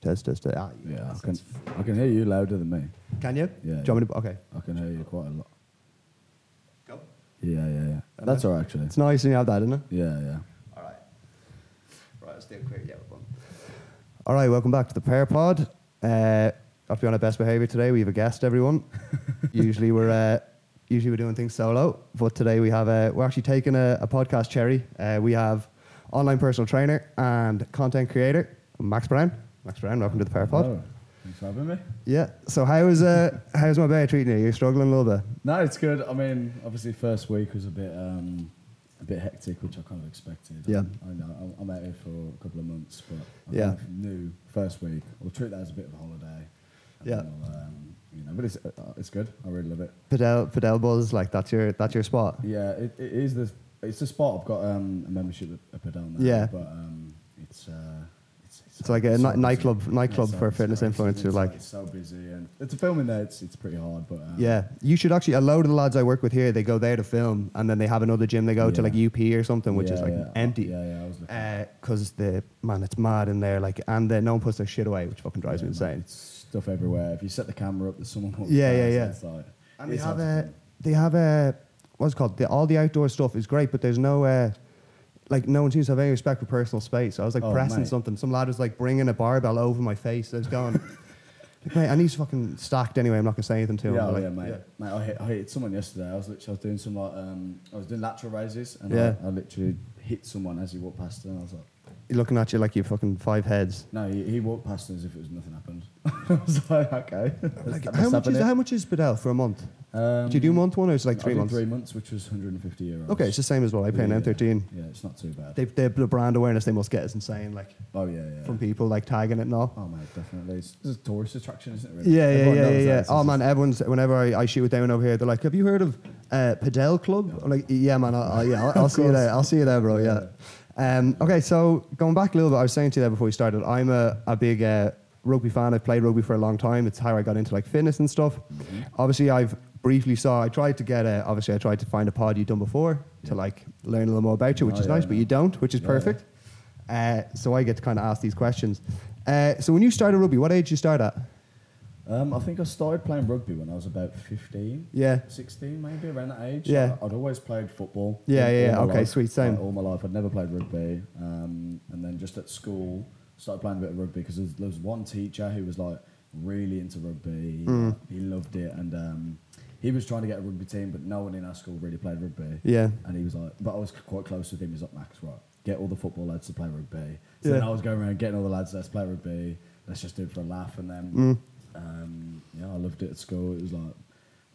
Test, test, test. Ah, Yeah, I can. I can hear you louder than me. Can you? Yeah, Do you want me to? Okay. I can hear you quite a lot. Go. Yeah, yeah, yeah. That's all right, actually. It's nice when you have that, isn't it? Yeah, yeah. All right. Right, let's do a quick. Yeah, fun. All right, welcome back to the Pear Pod. Uh, I'll be on our best behaviour today. We have a guest, everyone. usually we're uh, usually we're doing things solo, but today we have a, we're actually taking a, a podcast cherry. Uh, we have online personal trainer and content creator Max Brown. Max Brown, welcome to the Pear Pod. Hello. Thanks for having me. Yeah. So how is uh how's Marbella treating you? You're struggling a little bit. No, it's good. I mean, obviously, first week was a bit, um, a bit hectic, which I kind of expected. Yeah. I know. I'm- out here for a couple of months, but I Yeah. knew first week. We'll treat that as a bit of a holiday. and Yeah. then I'll, um, you know, but it's uh, it's good. I really love it. Padel Padel Buzz, like that's your that's your spot. Yeah, it, it is the it's the spot. I've got um, a membership at Padel now. Yeah. but um, it's. Uh, it's, like a so ni- nightclub- nightclub so- for it's fitness influencer, It's like- it's so busy and it's a film in there. It's it's pretty hard, but um, Yeah, you should actually. A load of the lads I work with here, they go there to film, and then they have another gym they go to, like UP or something, which is like yeah. empty. Yeah, yeah. I was looking. Because the man, it's mad in there. Like, and then no one puts their shit away, which fucking drives Yeah, me insane. It's stuff everywhere. If you set the camera up, there's someone. Yeah, yeah, yeah. Like, And they have a, they have a, what's it called? The, all the outdoor stuff is great, but there's no, uh, like, no one seems to have any respect for personal space. I was like Oh, pressing mate. something. Some lad was like bringing a barbell over my face. I was going, like, mate, and he's fucking stacked anyway. I'm not gonna say anything to him. Yeah, oh, like, yeah, mate. Mate, I hit, I hit someone yesterday. I was literally I was doing some like um, I was doing lateral raises, and Yeah. I, I literally hit someone as he walked past, and I was like, He's looking at you like you fucking five heads. no, he, he walked past as if it was nothing happened. I was like, okay. Like, how much is how much is Padel for a month? Um, Do you do month one or is it like I three did months? Three months, which was 150 euros. Okay, it's the same as what I pay in Yeah, M13. Yeah, it's not too bad. They, they, the brand awareness they must get is insane, like oh yeah, yeah. from people like tagging it and all. Oh mate, definitely. It's, it's a tourist attraction, isn't it? Really? Yeah, yeah, Everyone yeah, yeah. yeah. Oh man, everyone's whenever I, I shoot down over here, they're like, "Have you heard of uh, Padel Club?" I'm like, "Yeah, man. I'll, I'll- yeah, I'll, I'll see you there. I'll see you there, bro. Yeah." Um, okay, so going back a little bit, I was saying to you there before we started, I'm a, a big uh, rugby fan. I've played rugby for a long time. It's how I got into like fitness and stuff. Mm-hmm. Obviously, I've briefly saw. I tried to get a. Obviously, I tried to find a pod you'd done before to like learn a little more about you, which Oh, is yeah, nice. I But you don't, which is Yeah, yeah. perfect. Uh, so I get to kind of ask these questions. Uh, so when you started rugby, what age did you start at? Um, I think I started playing rugby when I was about 15, Yeah. 16 maybe, around that age. Yeah. I, would always played football. Yeah, yeah, yeah. Okay, life. sweet, same. Like, all my life. I'd never played rugby. Um, and then just at school, started playing a bit of rugby because there was, there was one teacher who was like really into rugby. Mm. He loved it. And um, he was trying to get a rugby team, but no one in our school really played rugby. Yeah. And he was like, but I was quite close with him. He's like, Max, right, get all the football lads to play rugby. So Yeah. then I was going around getting all the lads, let's play rugby. Let's just do it for a laugh. And then, Mm. um, yeah, I loved it at school. It was like,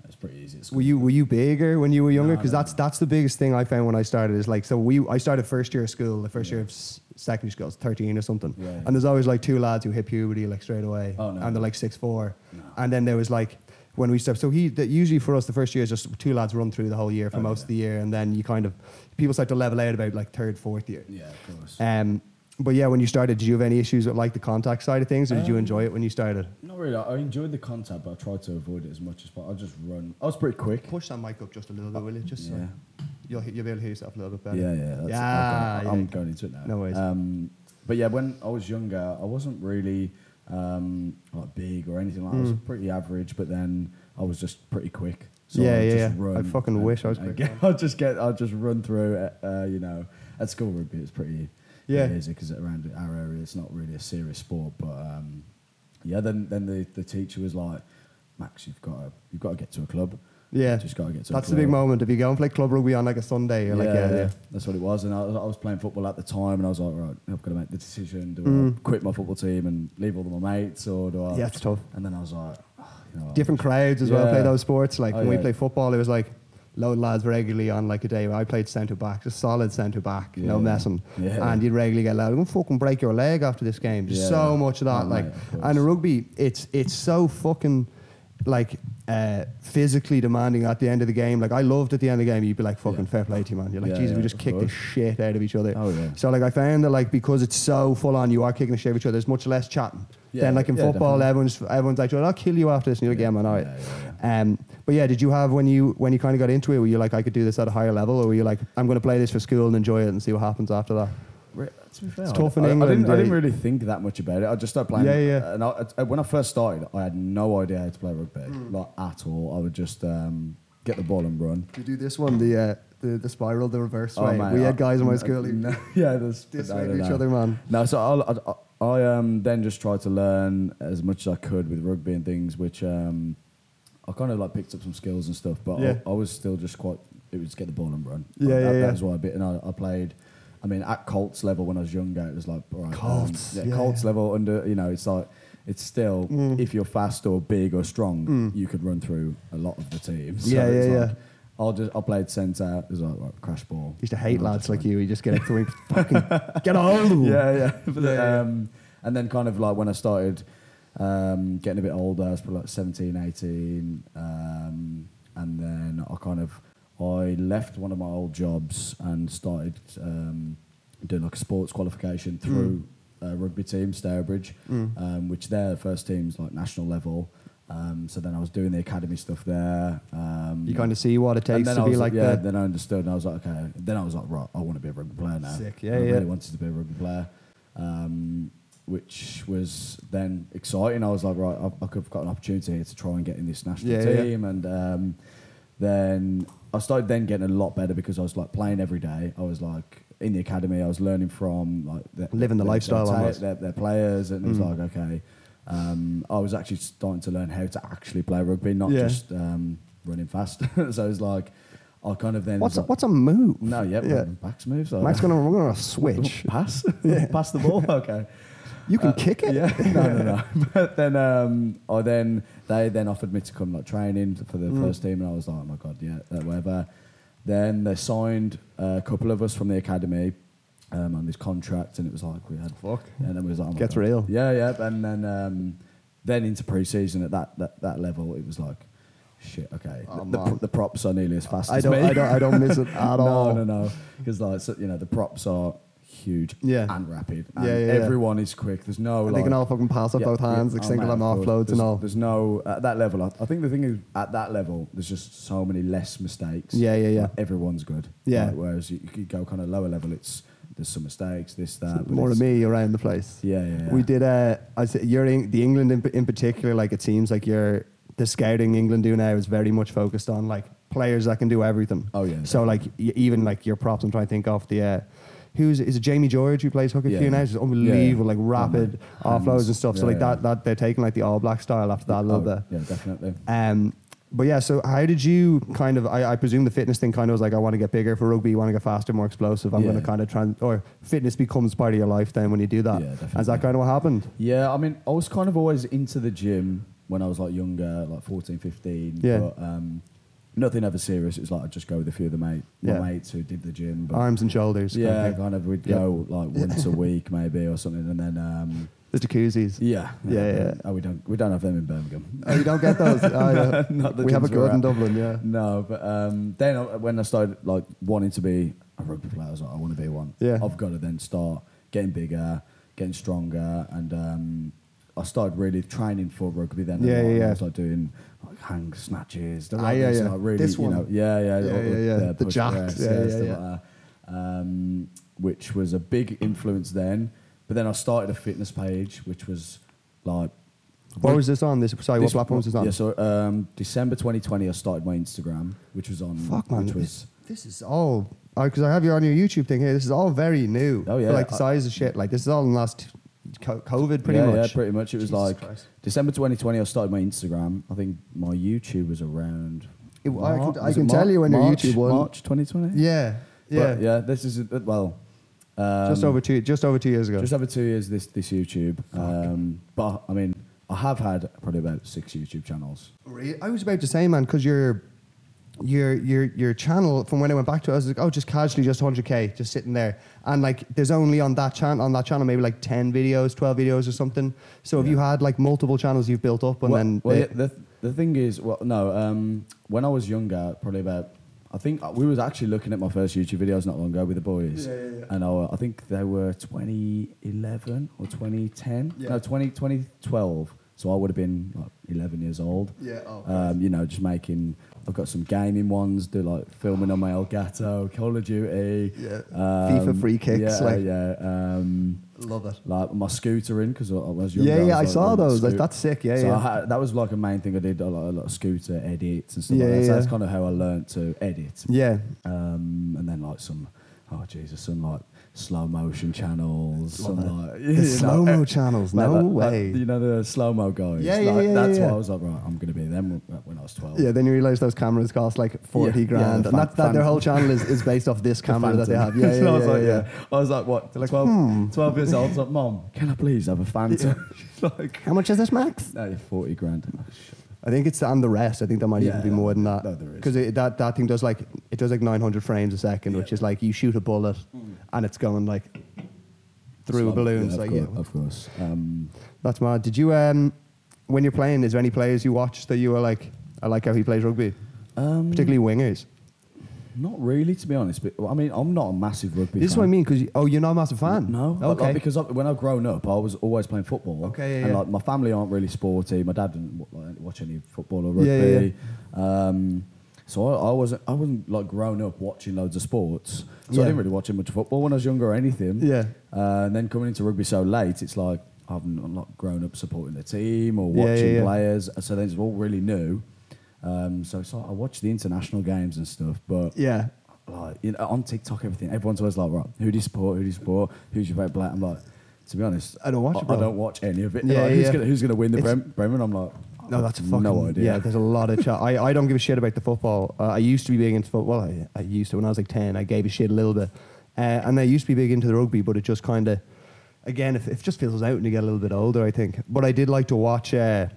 it's pretty easy at school. Were you were you bigger when you were younger? Because no, that's that's the biggest thing I found when I started. Is like so we I started first year of school, the first Yeah. year of secondary school, I was thirteen or something. Yeah, yeah. And there's always like two lads who hit puberty like straight away, Oh, no. and they're like six four. No. And then there was like when we started. So he that usually for us the first year is just two lads run through the whole year for Oh, most yeah. of the year, and then you kind of people start to level out about like third fourth year. Yeah, of course. Um, but yeah, when you started, did you have any issues with like the contact side of things, or did you Um, enjoy it when you started? Not really. I enjoyed the contact, but I tried to avoid it as much as possible. I just run. I was pretty quick. Push that mic up just a little bit, will you? Just so Yeah. you'll you'll be able to hear yourself a little bit better. Yeah, yeah. That's, Yeah, I'm, yeah. I'm going into it now. No worries. Um, but yeah, when I was younger, I wasn't really um, like big or anything like. that. I was Mm. pretty average, but then I was just pretty quick. So Yeah, I'd yeah, just yeah. I Run fucking and- wish I was and quick, get- I'd just get. I'd just run through. it, Uh, you know, at school rugby, it's pretty Yeah. easy because around our area, it's not really a serious sport. But um, yeah, then then the, the teacher was like, Max, you've got to you've got to get to a club. Yeah. just got to get. That's the big moment. If you go and play club rugby on like a Sunday, you're like, yeah, yeah. That's what it was. And I, was- I was playing football at the time, and I was like, right, I've got to make the decision. Do Mm. I quit my football team and leave all of my mates, or do I? Yeah, it's tough. And then I was like, oh, you know, Different crowds as well play those sports. Like Oh, when we yeah. play football, it was like load lads regularly on like a day. where I played centre back, just solid centre back, no messing. Yeah. And you'd regularly get loud. I'm gonna fucking break your leg after this game. Just Yeah. so much of that. Oh, like, mate, of and rugby, it's it's so fucking like uh, physically demanding at the end of the game. Like I loved at the end of the game, you'd be like, "Fucking Yeah. fair play to you, man." You're like, Yeah, "Jesus, we just of kick the course. shit out of each other." Oh, yeah. So like I found that like because it's so full on, you are kicking the shit out of each other. There's much less chatting. Yeah, then like in yeah, football, definitely. everyone's everyone's like, "Well, I'll kill you after this," and you're like, "Yeah, man, all right." Yeah, yeah, Um, but yeah, did you have when you when you kind of got into it? Were you like, "I could do this at a higher level," or were you like, "I'm going to play this for school and enjoy it and see what happens after that"? Re- to be fair, It's I- tough in I, I England, didn't, I didn't yeah. really think that much about it. I just started playing. Yeah, yeah. And I, I- when I first started, I had no idea how to play rugby, Hmm. like at all. I would just um, get the ball and run. You do this one, the uh, the, the spiral, the reverse way. mate, we I- had guys in my n- school who no, yeah, there's no, dissuaded no, each no. other, man. No, so I, I, I um, then just tried to learn as much as I could with rugby and things, which um, I kind of like picked up some skills and stuff, but Yeah. I, I was still just quite. It was get the ball and run. Yeah, that, yeah, yeah. That was what I bit, and I, I played. I mean, at Colts level when I was younger, it was like right, Colts, yeah, yeah. Colts level under. You know, it's like it's still Mm. if you're fast or big or strong, you could run through a lot of the teams. Yeah, it's yeah, like, yeah. I'll just I played centre. It was like right, crash ball. Used to hate lads like you. You just get up to fucking get a hold of him. yeah, yeah. But, Yeah, yeah. um, and then kind of like when I started um, getting a bit older, I was probably like 17, 18. Um, and then I kind of, I left one of my old jobs and started um, doing like a sports qualification Mm. through a rugby team, Stourbridge, um, which their first team's like national level. Um, so then I was doing the academy stuff there. Um, You kind of see what it takes to I be like yeah, that. then I understood, and I was like, okay. Then I was like, right, I want to be a rugby player now. Sick, yeah, I yeah. really wanted to be a rugby player, um, which was then exciting. I was like, right, I, I could have got an opportunity here to try and get in this national Yeah, yeah. team, and um, then I started then getting a lot better because I was like playing every day. I was like in the academy. I was learning from like the, Living the lifestyle their, their, their players, and it was Mm. like okay. Um, I was actually starting to learn how to actually play rugby, not Yeah. just um, running fast. so it was like I kind of then What's a, like, what's a move? no, yeah, yeah. backs moves. Max gonna we're gonna switch. pass, Yeah. pass the ball. Okay, You can Uh, kick it. Yeah, no, no, no. but then um, I then they then offered me to come like training for the Mm. first team, and I was like, oh my god, yeah, uh, whatever. Then they signed a couple of us from the academy um, on this contract, and it was like we had Fuck. and then we was like, oh Gets God. real. Yeah, yeah. And then um, then into pre-season at that, that that level, it was like, shit. Okay, Oh, the, man. the props are nearly as fast I as don't, me. I don't, I don't miss it at no, all. No, no, no. Because like so, you know, the props are huge Yeah. and rapid. And Yeah, yeah, yeah. everyone is quick. There's no like, they can all fucking pass up yeah, both yeah. hands, like Oh, single mate, arm of offloads there's, and all. There's no at that level. I, I think the thing is at that level, there's just so many less mistakes. Yeah, yeah, yeah. Like, everyone's good. Yeah. Like, whereas you, you could go kind of lower level. It's there's some mistakes, this that. but More of me around the place. Yeah, yeah. yeah. We did. Uh, I said you're in, the England in, in particular. Like it seems like you're the scouting England do now is very much focused on like players that can do everything. Oh, yeah, So like y- even like your props, I'm trying to think of the. Uh, Who's is it? Jamie George who plays hooker for you now? It's unbelievable, like Oh, rapid offloads and stuff. So like that, that they're taking like the All Black style after that a little Oh, bit. Yeah, definitely. Um, but yeah, so how did you kind of? I, I presume the fitness thing kind of was like, I want to get bigger for rugby, you want to get faster, more explosive. I'm Yeah. going to kind of try, or fitness becomes part of your life then when you do that. Yeah, Is that kind of what happened? Yeah, I mean, I was kind of always into the gym when I was like younger, like 14, 15. Yeah. But um, nothing ever serious. It was like I'd just go with a few of the mate, my Yeah. mates who did the gym. But Arms and shoulders. kind of yeah, thing. kind of. We'd go like once a week maybe or something, and then um, the jacuzzis. yeah, Yeah, yeah. Oh, we don't we don't have them in Birmingham. Oh, you don't get those? Oh. Not the we have a gyms we're good in at. Dublin, yeah. No, but um, then I- when I started like wanting to be a rugby player, I was like, I want to be one. Yeah. I've got to then start getting bigger, getting stronger, and um, I started really training for rugby. Then, Yeah, yeah, yeah. I was like doing like hang snatches. the Ah, yeah, yeah. Like really, This you one. know, yeah, yeah, Yeah, yeah, yeah. The push jacks, yeah, yeah, stuff yeah. like. Um, which was a big influence then. But then I started a fitness page, which was like What was this on? This sorry, what this- platform was this on? Yeah, so um, December 2020, I started my Instagram, which was on. Fuck man, which this, was this is all because I have you on your YouTube thing here. This is all very new. Oh, For, yeah, like the I- size of shit. Like this is all in the last COVID, pretty yeah, much. Yeah, pretty much. It was Jesus like Christ. December 2020. I started my Instagram. I think my YouTube was around. It- I I can tell you when your YouTube was. March 2020. Yeah, yeah. But, yeah. This is well. Um, just over two, just over two years ago. Just over two years. This this YouTube. Um, but I mean, I have had probably about six YouTube channels. I was about to say, man, because your your your your channel from when I went back to it, I was like, oh, just casually, just 100k, just sitting there, and like, there's only on that channel on that channel maybe like 10 videos, 12 videos or something. So if Yeah. you had like multiple channels you've built up, and well, then well, they- the the thing is, well, no. Um, when I was younger, probably about, I think we was actually looking at my first YouTube videos not long ago with the boys, Yeah, yeah, and I, I think they were 2011 or 2010, Yeah. no 20, 2012. So I would have been like 11 years old. Yeah, oh, Um, you know, just making. I've got some gaming ones. Do like filming on my Elgato, Call of Duty. Yeah. um, FIFA free kicks, Yeah, like- yeah. Um, Love it. like my scooter in because I, I was younger. Yeah, yeah, I was, like, saw on those. Like, that's sick. Yeah, so yeah. I had, that was like a main thing I did, a lot, a lot of scooter edits and stuff Yeah, like that. So yeah. that's kind of how I learned to edit. yeah. Um, and then like some, oh Jesus, some like slow motion channels, some like The know, slow mo channels. No like- way. you know the slow mo guys. Yeah, yeah, like, yeah, That's yeah. why I was like, right, I'm gonna be them when- I was twelve. Yeah, then you realize those cameras cost like 40 Yeah, grand. yeah, and that, that their whole channel is, is based off this The camera that they have. Yeah, yeah, So I yeah, was like, yeah, yeah. I was like, what? like, 12, hmm. 12 years old. I was like, Mom, can I please have a Phantom? She's like, How much is this, Max? no, 40 grand. Oh. I think it's on the rest. I think that might even Yeah, be more than that. no. Because that, that thing does like it does like 900 frames a second, which is like you shoot a bullet and it's going like through a balloon. Yeah, of, yeah, course, of course. Um, that's mad. Did you um when you're playing? Is there any players you watch that you were like, I like how he plays rugby, um, particularly wingers? Not really, to be honest. But I mean, I'm not a massive rugby. This is what I mean. Because oh, you're not a massive fan. No, but, Okay. like, because I, when I've grown up, I was always playing football. Okay, yeah, and yeah. like my family aren't really sporty. My dad didn't wa- like, watch any football or Yeah, rugby. yeah, Um, so I, I wasn't, I wasn't like grown up watching loads of sports. So Yeah. I didn't really watch much football when I was younger or anything. Yeah. Uh, and then coming into rugby so late, it's like I'm not grown up supporting the team or Yeah, yeah, watching yeah. players. So then it's all really new. Um, so I watch the international games and stuff, but Yeah. like you know, on TikTok, everything. Everyone's always like, right, who do you support? Who do you support? Who's your favourite player? I'm like, to be honest, I don't watch it, I, don't watch any of it. Yeah, Like, who's yeah. gonna who's gonna win the Brem- Bremen? I'm like, No, that's a fucking no idea. Yeah, there's a lot of chat. I, I don't give a shit about the football. Uh, I used to be big into football. I, I used to when I was like ten. I gave a shit a little bit, uh, and I used to be big into the rugby. But it just kind of, again, if it just fizzles out when you get a little bit older. I think. But I did like to watch. Uh,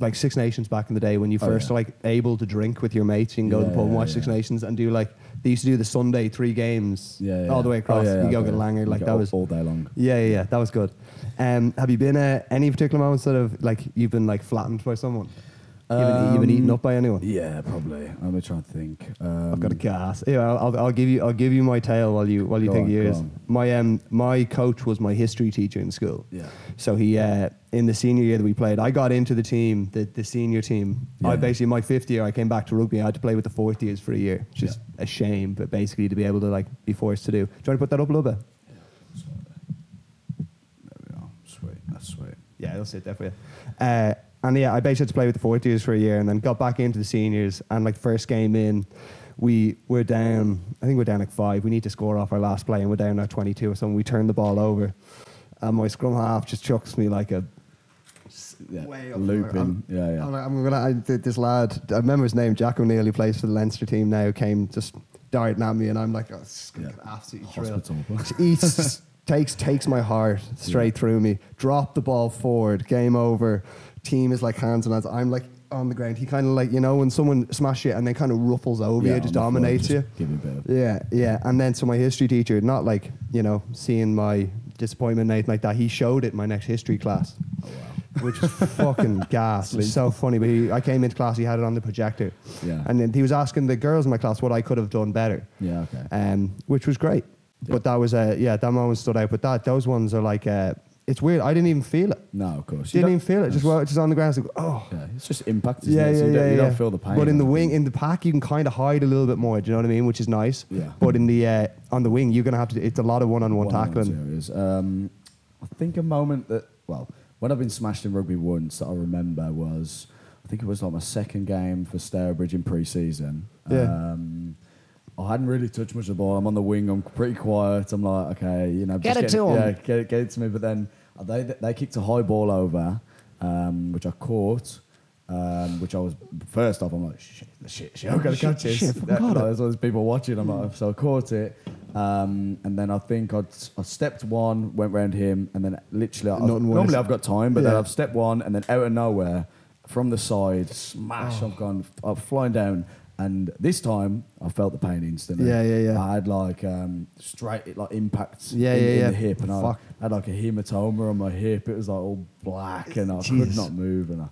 like Six Nations back in the day when you Oh, first yeah. like able to drink with your mates, you can go to the Yeah, pub and watch yeah, Six. Nations and do like they used to do the Sunday three games yeah, yeah. all the way Oh, across. yeah, yeah, you go get Langer like that was all day long. yeah, yeah, yeah, that was good. Um, have you been uh, any particular moments that have like you've been like flattened by someone? You've been, you've been eaten Um, up by anyone? Yeah, probably. I'm gonna try and think. Um, I've got a gas. Yeah, I'll, I'll, I'll give you. I'll give you my tale while you while you think on, of yours. My um my coach was my history teacher in school. Yeah. So he uh, in the senior year that we played, I got into the team, the, the senior team. I basically my fifth year, I came back to rugby. I had to play with the fourth years for a year, which is a shame, but basically to be able to like be forced to do. Do you want to put that up a little bit? There we are. Sweet. That's sweet. Yeah, there for you. Uh, and yeah, I basically had to play with the fourth years for a year, and then got back into the seniors. And like first game in, we were down. I think we're down like five. We need to score off our last play, and we're down at twenty two or something. We turned the ball over, and my scrum half just chucks me like a Yeah. way up Looping. I'm, yeah, yeah. I'm, like, I'm gonna. I, this lad, I remember his name, Jack O'Neill. He plays for the Leinster team now. Came just darting at me, and I'm like, oh, is gonna Yeah. absolutely. Hospital. Eats, takes takes my heart straight through me. Drop the ball forward. Game over. Team is like hands and hands. I'm like on the ground. He kind of like you know when someone smashes you and then kind of ruffles over Yeah, you, just the floor, dominates just you. Give you a bit. Yeah, yeah. And then so my history teacher, not like you know seeing my disappointment night like that. He showed it in my next history class. Oh, wow. Which was fucking gas. It was so funny. But he, I came into class, he had it on the projector. Yeah. And then he was asking the girls in my class what I could have done better Yeah, okay. um, which was great. But that was uh, yeah, that moment stood out. But that those ones are like uh, it's weird. I didn't even feel it. No, of course. You Didn't even feel it. Just well, just on the ground. It's like, oh. Yeah, it's just impact. Isn't Yeah, it? yeah, So you yeah, don't, you yeah. don't feel the pain. But in the wing, in the pack, you can kind of hide a little bit more. Do you know what I mean? Which is nice. Yeah. But in the uh, on the wing, you're gonna have to. It's a lot of one-on-one One-on-one tackling. series. Um, I think a moment that, well, when I've been smashed in rugby once that I remember was, I think it was like my second game for Stourbridge in pre-season. Yeah. Um, I hadn't really touched much of the ball. I'm on the wing. I'm pretty quiet. I'm like, okay, you know, Get it to get, 'em. Yeah, get it, get it to me. But then they they kicked a high ball over, um, which I caught. Um, which I was first off, I'm like, shit, shit, shit, I've got to catch this. shit, I it. like, there's all these people watching. I'm like, so I caught it, um, and then I think I'd, I stepped one, went round him, and then literally, I've, normally I've got time, but then I've stepped one, and then out of nowhere, from the side, smash, Oh. I've gone, I'm flying down, and this time I felt the pain instantly. Yeah, yeah, yeah. I had like um, straight like impacts Yeah, in, yeah, in yeah. the hip, and I had like a hematoma on my hip. It was like all black, and I could not move, and I.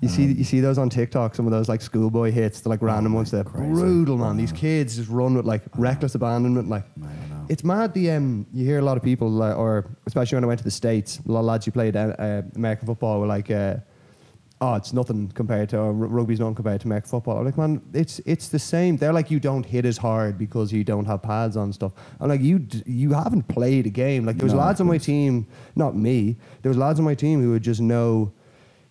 You see, you see those on TikTok. Some of those like schoolboy hits, the like random Oh, ones. They're crazy. brutal, man. These kids just run with like reckless abandonment. Like I know. it's mad. The um, you hear a lot of people, uh, or especially when I went to the states, a lot of lads who played uh, uh, American football were like, uh, oh, it's nothing compared to or rugby's nothing compared to American football. I'm like, man, it's it's the same. They're like, you don't hit as hard because you don't have pads on and stuff. I'm like, you d- you haven't played a game. Like there was No, lads of on my course. team, not me. There was lads on my team who would just know.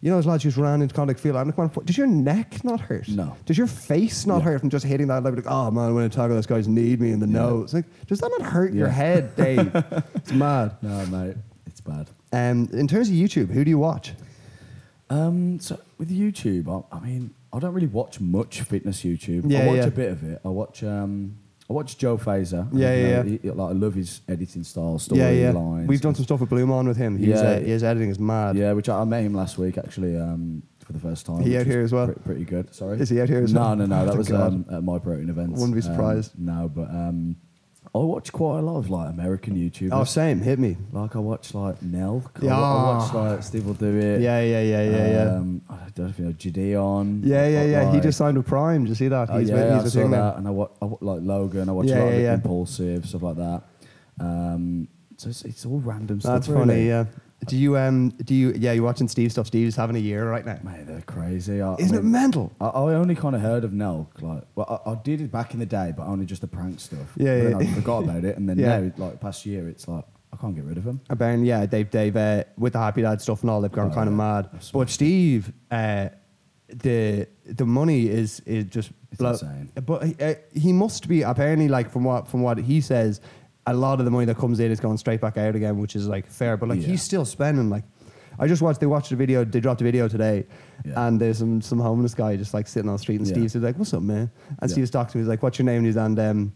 You know, those lads just ran into contact field. I'm like, man, does your neck not hurt? No. Does your face not Yeah. hurt from just hitting that? Like, oh man, when I tackle this guy's need me in the Yeah. nose. Like, does that not hurt your head, Dave? it's mad. No, mate, it's bad. Um, in terms of YouTube, who do you watch? Um, so with YouTube, I, I mean, I don't really watch much fitness YouTube. Yeah, I watch yeah. a bit of it. I watch um, I watch Joe Fazer. Yeah, yeah, yeah. he- like I love his editing style, yeah, yeah. storylines. We've done some stuff with Bloom on with him. He's, Yeah. uh, his editing is mad. Yeah, which I, I met him last week actually um, for the first time. He out here as well? Pretty, pretty good. Sorry, Is he out here as no, well? No, no, Oh, That was um, at my protein event. Wouldn't be Um, surprised. no, but um, I watch quite a lot of like American YouTubers. Oh, same. Hit me. Like I watch like Nelk. I, Yeah. I watch like Steve will do it. Yeah, yeah, yeah, yeah, yeah. Um, I don't know if you know Gideon. Yeah, yeah, yeah. He just signed with Prime. Did you see that? Oh, He's yeah, with, I he's with saw now. that, and I watch, I wa- like Logan. I watch Yeah, a lot yeah, of yeah. Impaulsive stuff like that. Um, so it's, it's all random stuff. That's really. funny. Yeah. Do you um? Do you? Yeah, you're watching Steve stuff. Steve's having a year right now. Mate, they're crazy. I, Isn't I it mean, mental? I, I only kind of heard of Nelk. Like, well, I, I did it back in the day, but only just the prank stuff. Yeah, But yeah. I forgot about it, and then Yeah. now, like past year, it's like I can't get rid of him. About yeah, Dave, Dave, uh, with the Happy Dad stuff and all, they've gone Oh, kind of yeah. mad. That's But Steve, uh, the the money is is just blow- insane. But uh, he must be apparently like from what from what he says, a lot of the money that comes in is going straight back out again, which is like fair. But like Yeah. he's still spending like. I just watched. They watched the video. They dropped a video today, Yeah. and there's some some homeless guy just like sitting on the street, and Yeah. Steve's like, "What's up, man?" And Yeah. Steve's talking to me. He's like, "What's your name?" And he's and um,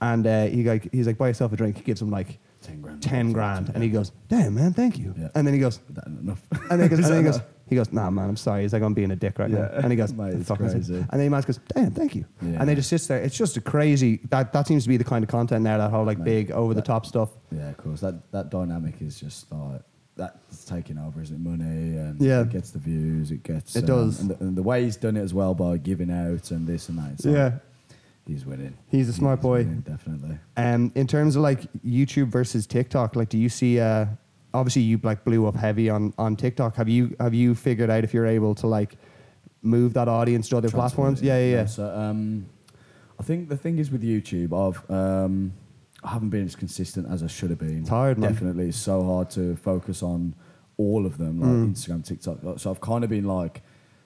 and uh, he like he's like, "Buy yourself a drink." He gives him like 10 grand. 10 grand. And he goes, damn, man, thank you. Yeah. And then he goes, enough. and then he goes, and then he goes, he goes, nah, man, I'm sorry. He's like, I'm being a dick right now. Yeah. And he goes, Mate, it's crazy. And then he goes, damn, thank you. Yeah. And they just sits there. It's just a crazy, that, that seems to be the kind of content now, that whole like Mate, big over the top stuff. Yeah, of course. That that dynamic is just like that's taking over, isn't it? Money and Yeah. it gets the views, it gets It um, does. and the, and the way he's done it as well by giving out and this and that. It's Yeah. like, he's winning. He's a smart boy. winning, definitely. Um, in terms of like YouTube versus TikTok, like, do you see, uh, obviously you like blew up heavy on, on TikTok. Have you, have you figured out if you're able to like move that audience to other Transfer platforms? it, Yeah, yeah, yeah. So um, I think the thing is with YouTube, I've um, I haven't been as consistent as I should have been. It's hard, man. Definitely, it's so hard to focus on all of them, like Mm. Instagram, TikTok. So I've kind of been like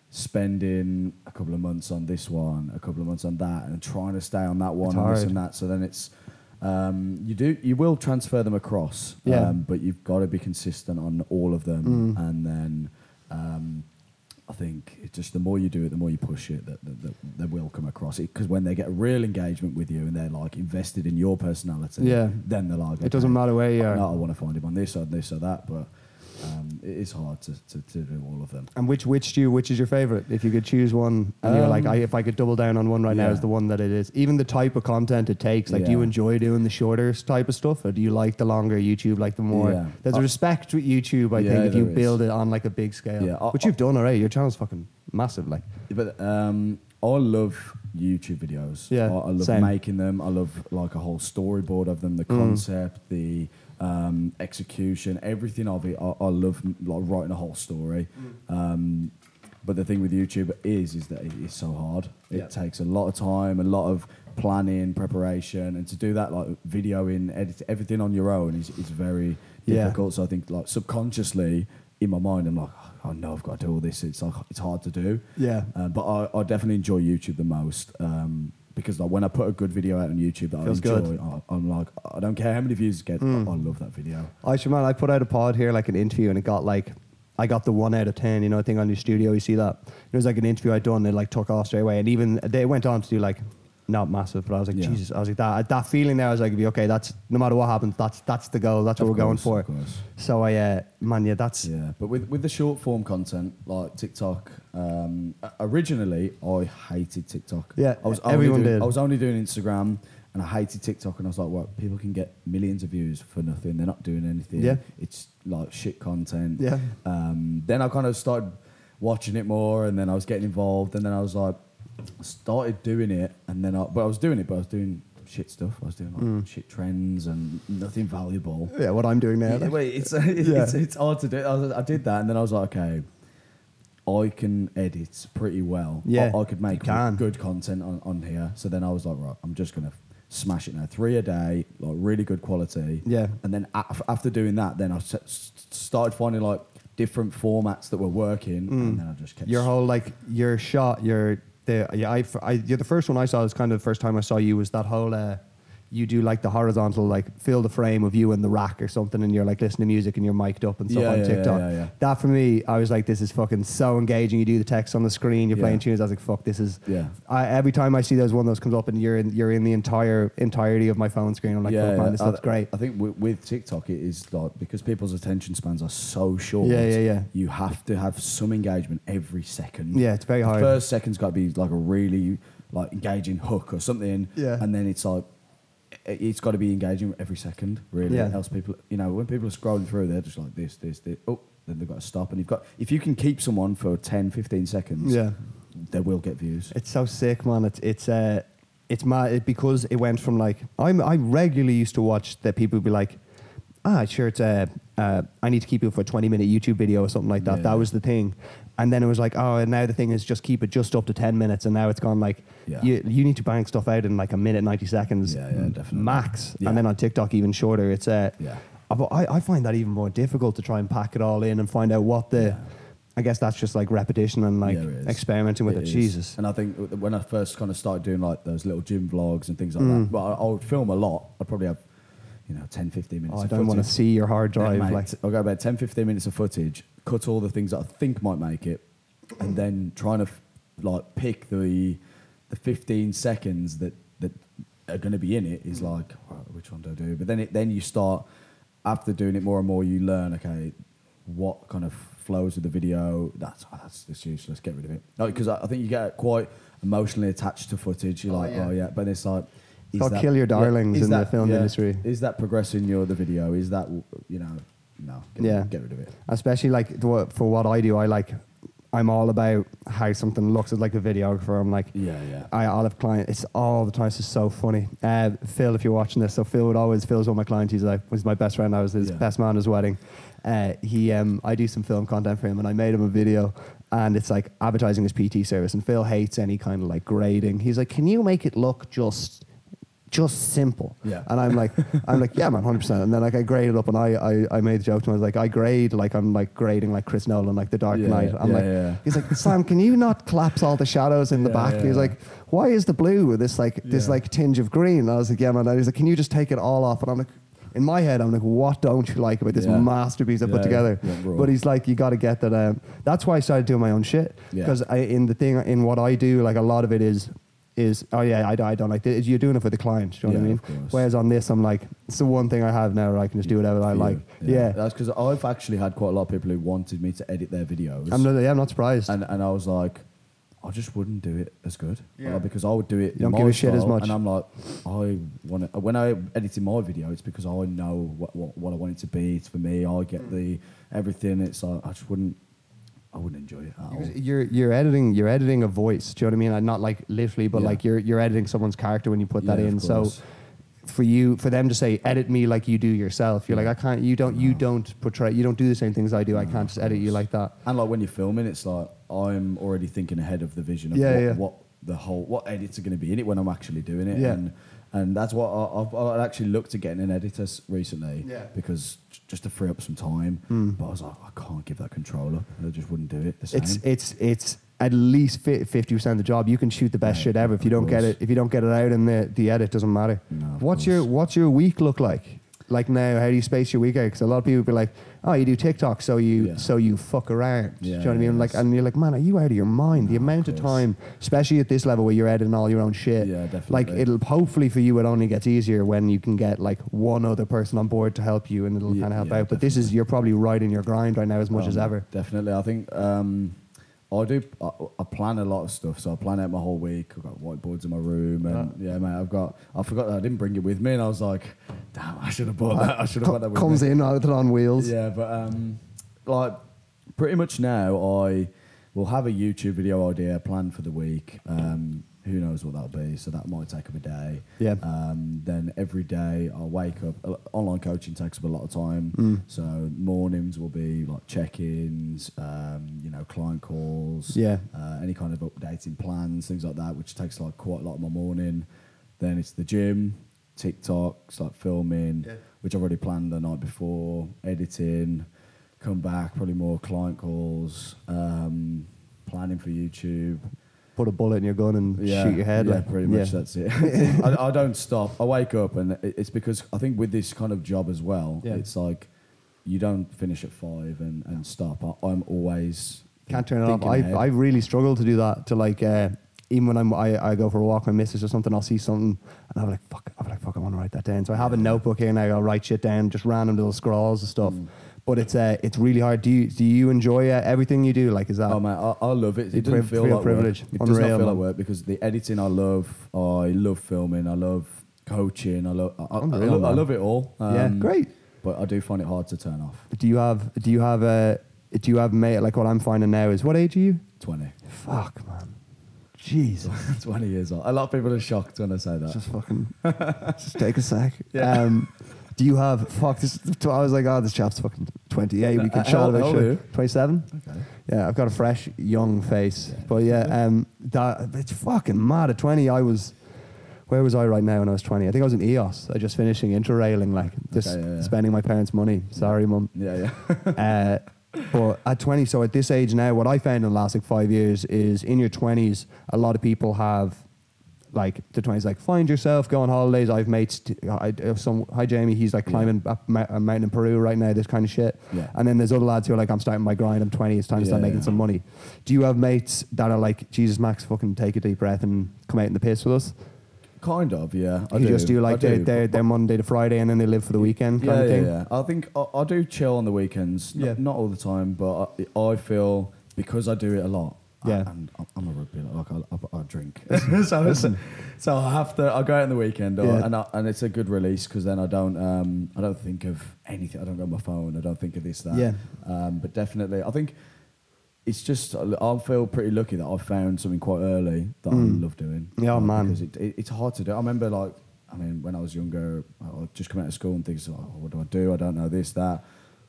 spending a couple of months on this one, a couple of months on that, and trying to stay on that one and this and that. So then it's um, you do you will transfer them across, Yeah. um, but you've got to be consistent on all of them, Mm. and then. Um, I think it's just the more you do it, the more you push it, that, that, that they will come across it. Because when they get a real engagement with you and they're like invested in your personality, Yeah. then they're like, It doesn't matter where you are. No, I want to find him on this or this or that, but um, it is hard to, to, to do all of them. And which which do you, which is your favorite? If you could choose one, and you're like, Um, I, if I could double down on one right now, is the one that it is. Even the type of content it takes. Like, do you enjoy doing the shorter type of stuff, or do you like the longer YouTube, like the more? Yeah. There's a Uh, respect with YouTube, I Yeah, think, if you is. build it on like a big scale. Yeah, which you've done already. Your channel's fucking massive. Like, But um, I love YouTube videos. Yeah, I, I love same. making them. I love like a whole storyboard of them, the Mm. concept, the um, execution, everything of it. I, I love like writing a whole story. Mm. Um, but the thing with YouTube is, is that it is so hard. It Yeah. takes a lot of time, a lot of planning, preparation, and to do that, like videoing, edit, everything on your own is, is very Yeah. difficult. So I think like subconsciously in my mind, I'm like, oh no, I've got to do all this. It's like it's hard to do. yeah, Uh, but I, I definitely enjoy YouTube the most um, because like when I put a good video out on YouTube that Feels I good. enjoy, I, I'm like, I don't care how many views it gets, Mm. I, I love that video. I should man. I put out a pod here, like an interview, and it got like, I got the one out of ten. You know, thing on your studio, you see that. It was like an interview I'd done. It like took off straight away, and even they went on to do like, not massive, but I was like, Yeah. Jesus, I was like that. That feeling there, I was like, okay, that's no matter what happens, that's that's the goal. That's what we're going for. So I, uh, man, yeah, that's Yeah, but with, with the short form content like TikTok, um, o- originally I hated TikTok. Yeah, I was only everyone doing, did. I was only doing Instagram, and I hated TikTok, and I was like, well, people can get millions of views for nothing. They're not doing anything. Yeah. it's like shit content. yeah, Um, then I kind of started watching it more, and then I was getting involved, and then I was like, started doing it, and then I, but I was doing it, but I was doing shit stuff. I was doing like Mm. shit trends and nothing valuable. yeah. What I'm doing now, Yeah, wait, it's, it's, Yeah. it's it's hard to do. I, was- I did that, and then I was like, okay, I can edit pretty well. Yeah, I, I could make can. good content on, on here. So then I was like, right, I'm just gonna smash it now. Three a day, like really good quality. Yeah. And then af- after doing that, then I s- started finding like different formats that were working, Mm. and then I just kept Your whole like your shot, your the yeah, I, I you're the first one I saw. Was kind of the first time I saw you was that whole. Uh, you do like the horizontal, like fill the frame of you and the rack or something, and you're like listening to music and you're mic'd up and stuff Yeah, on yeah, yeah, TikTok. yeah, yeah. That for me, I was like, this is fucking so engaging. You do the text on the screen, you're Yeah. playing tunes. I was like, fuck, this is. Yeah. I, every time I see those one of those comes up and you're in, you're in the entire entirety of my phone screen. I'm like, fuck, man, this I- looks great. I think with, with TikTok, it is like because people's attention spans are so short. Yeah, yeah, yeah. You have to have some engagement every second. Yeah, it's very the hard. First second's got to be like a really like engaging hook or something. Yeah. And then it's like it's got to be engaging every second. Really, Yeah. else people, you know, when people are scrolling through, they're just like this, this, this. Oh, then they've got to stop. And you've got if you can keep someone for 10, 15 seconds, Yeah. they will get views. It's so sick, man. It's it's uh, it's mad it, because it went from like I'm I regularly used to watch that people would be like, ah, sure, it's uh, uh, I need to keep you for a 20 minute YouTube video or something like that. Yeah. That was the thing, and then it was like, oh, and now the thing is just keep it just up to 10 minutes, and now it's gone like, Yeah. you you need to bang stuff out in like a minute 90 seconds, Yeah, yeah, definitely. max, Yeah. and then on TikTok even shorter. It's uh, Yeah. uh, But I, I find that even more difficult to try and pack it all in and find out what the. I guess that's just like repetition and like Yeah, it is. experimenting with it. is. Jesus. And I think when I first kind of started doing like those little gym vlogs and things like Mm. that, but I, I would film a lot. I'd probably have, you know, 10, 15 minutes. Oh, I of don't want to footage. see your hard drive. mate, like, I'll go about 10, 15 minutes of footage, cut all the things that I think might make it, and then trying to f- like pick the the 15 seconds that that are going to be in it is mm. like, right, which one do I do? But then it, then you start after doing it more and more, you learn okay, what kind of flows with the video. That's oh, that's that's useless. Get rid of it. Because I, I think you get quite emotionally attached to footage. You're Oh, like, yeah. oh yeah, but it's like. is called kill your darlings is in the film industry. Is that progressing your the video? Is that you know? No. Get, Yeah. Get rid of it. especially like for what I do, I like. I'm all about how something looks as like a videographer. I'm like, Yeah, yeah. I, I'll have clients. It's all the time. It's just so funny. Uh, Phil, if you're watching this, so Phil would always Phil's one of my clients. He's like was my best friend. I was his Yeah. best man at his wedding. Uh, he, um, I do some film content for him, and I made him a video, and it's like advertising his PT service. And Phil hates any kind of like grading. He's like, can you make it look just, just simple? Yeah. And I'm like, I'm like, yeah, man, hundred percent. And then like I graded up, and I, I, I made the joke to him. I was like, I grade like I'm like grading like Chris Nolan, like The Dark Yeah, Knight. I'm yeah, like, yeah. he's like, Sam, can you not collapse all the shadows in the back? He's like, why is the blue with this like this like tinge of green? And I was like, yeah, man. And he's like, can you just take it all off? And I'm like. In my head, I'm like, what don't you like about this masterpiece I put together? but he's like, you got to get that. Um, that's why I started doing my own shit because in the thing in what I do, like a lot of it is is oh yeah, I, I don't like this. You're doing it for the client. Do you know what I mean? Whereas on this, I'm like, it's the one thing I have now where I can just do whatever I For like. Yeah, That's because I've actually had quite a lot of people who wanted me to edit their videos. I'm not. Yeah, I'm not surprised. and, and I was like, I just wouldn't do it as good. Yeah. Like, because I would do it. You don't give a shit as much. And I'm like, I want to. When I edited my video, it's because I know what, what, what I want it to be. It's for me. I get mm. the everything. It's like I just wouldn't. I wouldn't enjoy it at all. You're you're editing you're editing a voice. Do you know what I mean? Like, not like literally, but Yeah. like you're you're editing someone's character when you put that Yeah, of in. So course. for you for them to say edit me like you do yourself, you're like I can't. You don't you don't portray. You don't do the same things I do. I can't just edit you like that. And like when you're filming, it's like I'm already thinking ahead of the vision of Yeah, what, yeah. what the whole what edits are going to be in it when I'm actually doing it. Yeah. And and that's what I, I've, I've actually looked at getting an editor recently. Yeah. Because just to free up some time. Mm. But I was like, I can't give that control up. I just wouldn't do it the same. It's it's it's at least fifty percent of the job. You can shoot the best Yeah, shit ever. If you don't get it, if you don't get it out in the the edit, doesn't matter. No, what's your what's your week look like? Like now, how do you space your week out? Because a lot of people be like, "Oh, you do TikTok, so you Yeah. so you fuck around." do you know what I mean? Like, and you're like, "Man, are you out of your mind?" the No, amount of course. time, especially at this level where you're editing all your own shit. Yeah, definitely. Like, it'll hopefully for you, it only gets easier when you can get like one other person on board to help you, and it'll Yeah, kind of help yeah, out. But this is you're probably right in your grind right now as much as Um, ever. Definitely. I think um, I do. I, I plan a lot of stuff, so I plan out my whole week. I've got whiteboards in my room, and yeah, mate, I've got. I forgot that I didn't bring it with me, and I was like, "Damn, I should have bought that. I should have bought that." With Comes me. in out on wheels. Yeah, but um, like pretty much now, I will have a YouTube video idea planned for the week. Um, who knows what that'll be? So that might take up a day. Yeah. Um, then every day I'll wake up. uh, Online coaching takes up a lot of time. Mm. So mornings will be like check-ins, um, you know, know, client calls, Yeah. uh, any kind of updating plans, things like that, which takes like quite a lot of my morning. Then it's the gym, TikToks, like filming, Yeah. which I've already planned the night before, editing, come back, probably more client calls, um, planning for YouTube. Put a bullet in your gun and Yeah, shoot your head. Yeah, like, pretty much yeah. that's it. I, I don't stop. I wake up, and it's because I think with this kind of job as well, Yeah. it's like you don't finish at five and, and stop. I, I'm always Can't turn it off. I. I really struggle to do that. To like, uh, even when I'm I, I go for a walk with my missus or something, I'll see something and I'm like, fuck, I'm like, fuck, I want to write that down. So I have a notebook here now. I'll write shit down, just random little scrawls and stuff. Mm. But it's uh, it's really hard. Do you do you enjoy uh, everything you do? Like, is that Oh man, I, I love it. It doesn't priv- feel like privilege. work. It does not feel like work because the editing I love. I love filming. I love coaching. I love. I, I, I, love, I love it all. yeah, Um, great. But I do find it hard to turn off. Do you have do you have a do you have mate like what I'm finding now is what age are you? Twenty. Fuck man, Jesus. 20 years old. A lot of people are shocked when I say that. just fucking just take a sec. Yeah. Um, do you have fuck this? I was like, oh, this chap's fucking twenty eight. We Uh, can how chat about how old are you? shit. Twenty seven. okay. Yeah, I've got a fresh young face. Yeah. But yeah, um, that it's fucking mad. At twenty, I was. Where was I right now when I was twenty? I think I was in Ios. I just finishing interrailing, like just Okay, yeah, yeah. spending my parents' money. Sorry, mum. Yeah, yeah. uh, but at 20, so at this age now, what I found in the last like five years is in your 20s, a lot of people have like the 20s, like find yourself, go on holidays. I've mates, t- I have some, hi Jamie, he's like Yeah. climbing up ma- a mountain in Peru right now, this kind of shit. Yeah. And then there's other lads who are like, I'm starting my grind, I'm 20, it's time to start Yeah, making yeah. some money. Do you have mates that are like, Jesus, Max, fucking take a deep breath and come out in the piss with us? kind of, yeah. I you do. just do like do. their, their Monday to Friday and then they live for the weekend kind yeah, of yeah, thing? yeah. I think I, I do chill on the weekends. Yeah. Not, not all the time, but I, I feel because I do it a lot. Yeah. and I'm- I'm a rugby like I, I, I drink, so, so so I have to. I go out on the weekend, or, Yeah. and I, and it's a good release because then I don't um I don't think of anything. I don't go on my phone. I don't think of this that. Yeah. Um, but definitely, I think it's just I feel pretty lucky that I found something quite early that Mm. I love doing. Yeah, Uh, man. Because it, it, it's hard to do. I remember like I mean when I was younger, I just come out of school and think, oh, what do I do? I don't know this that,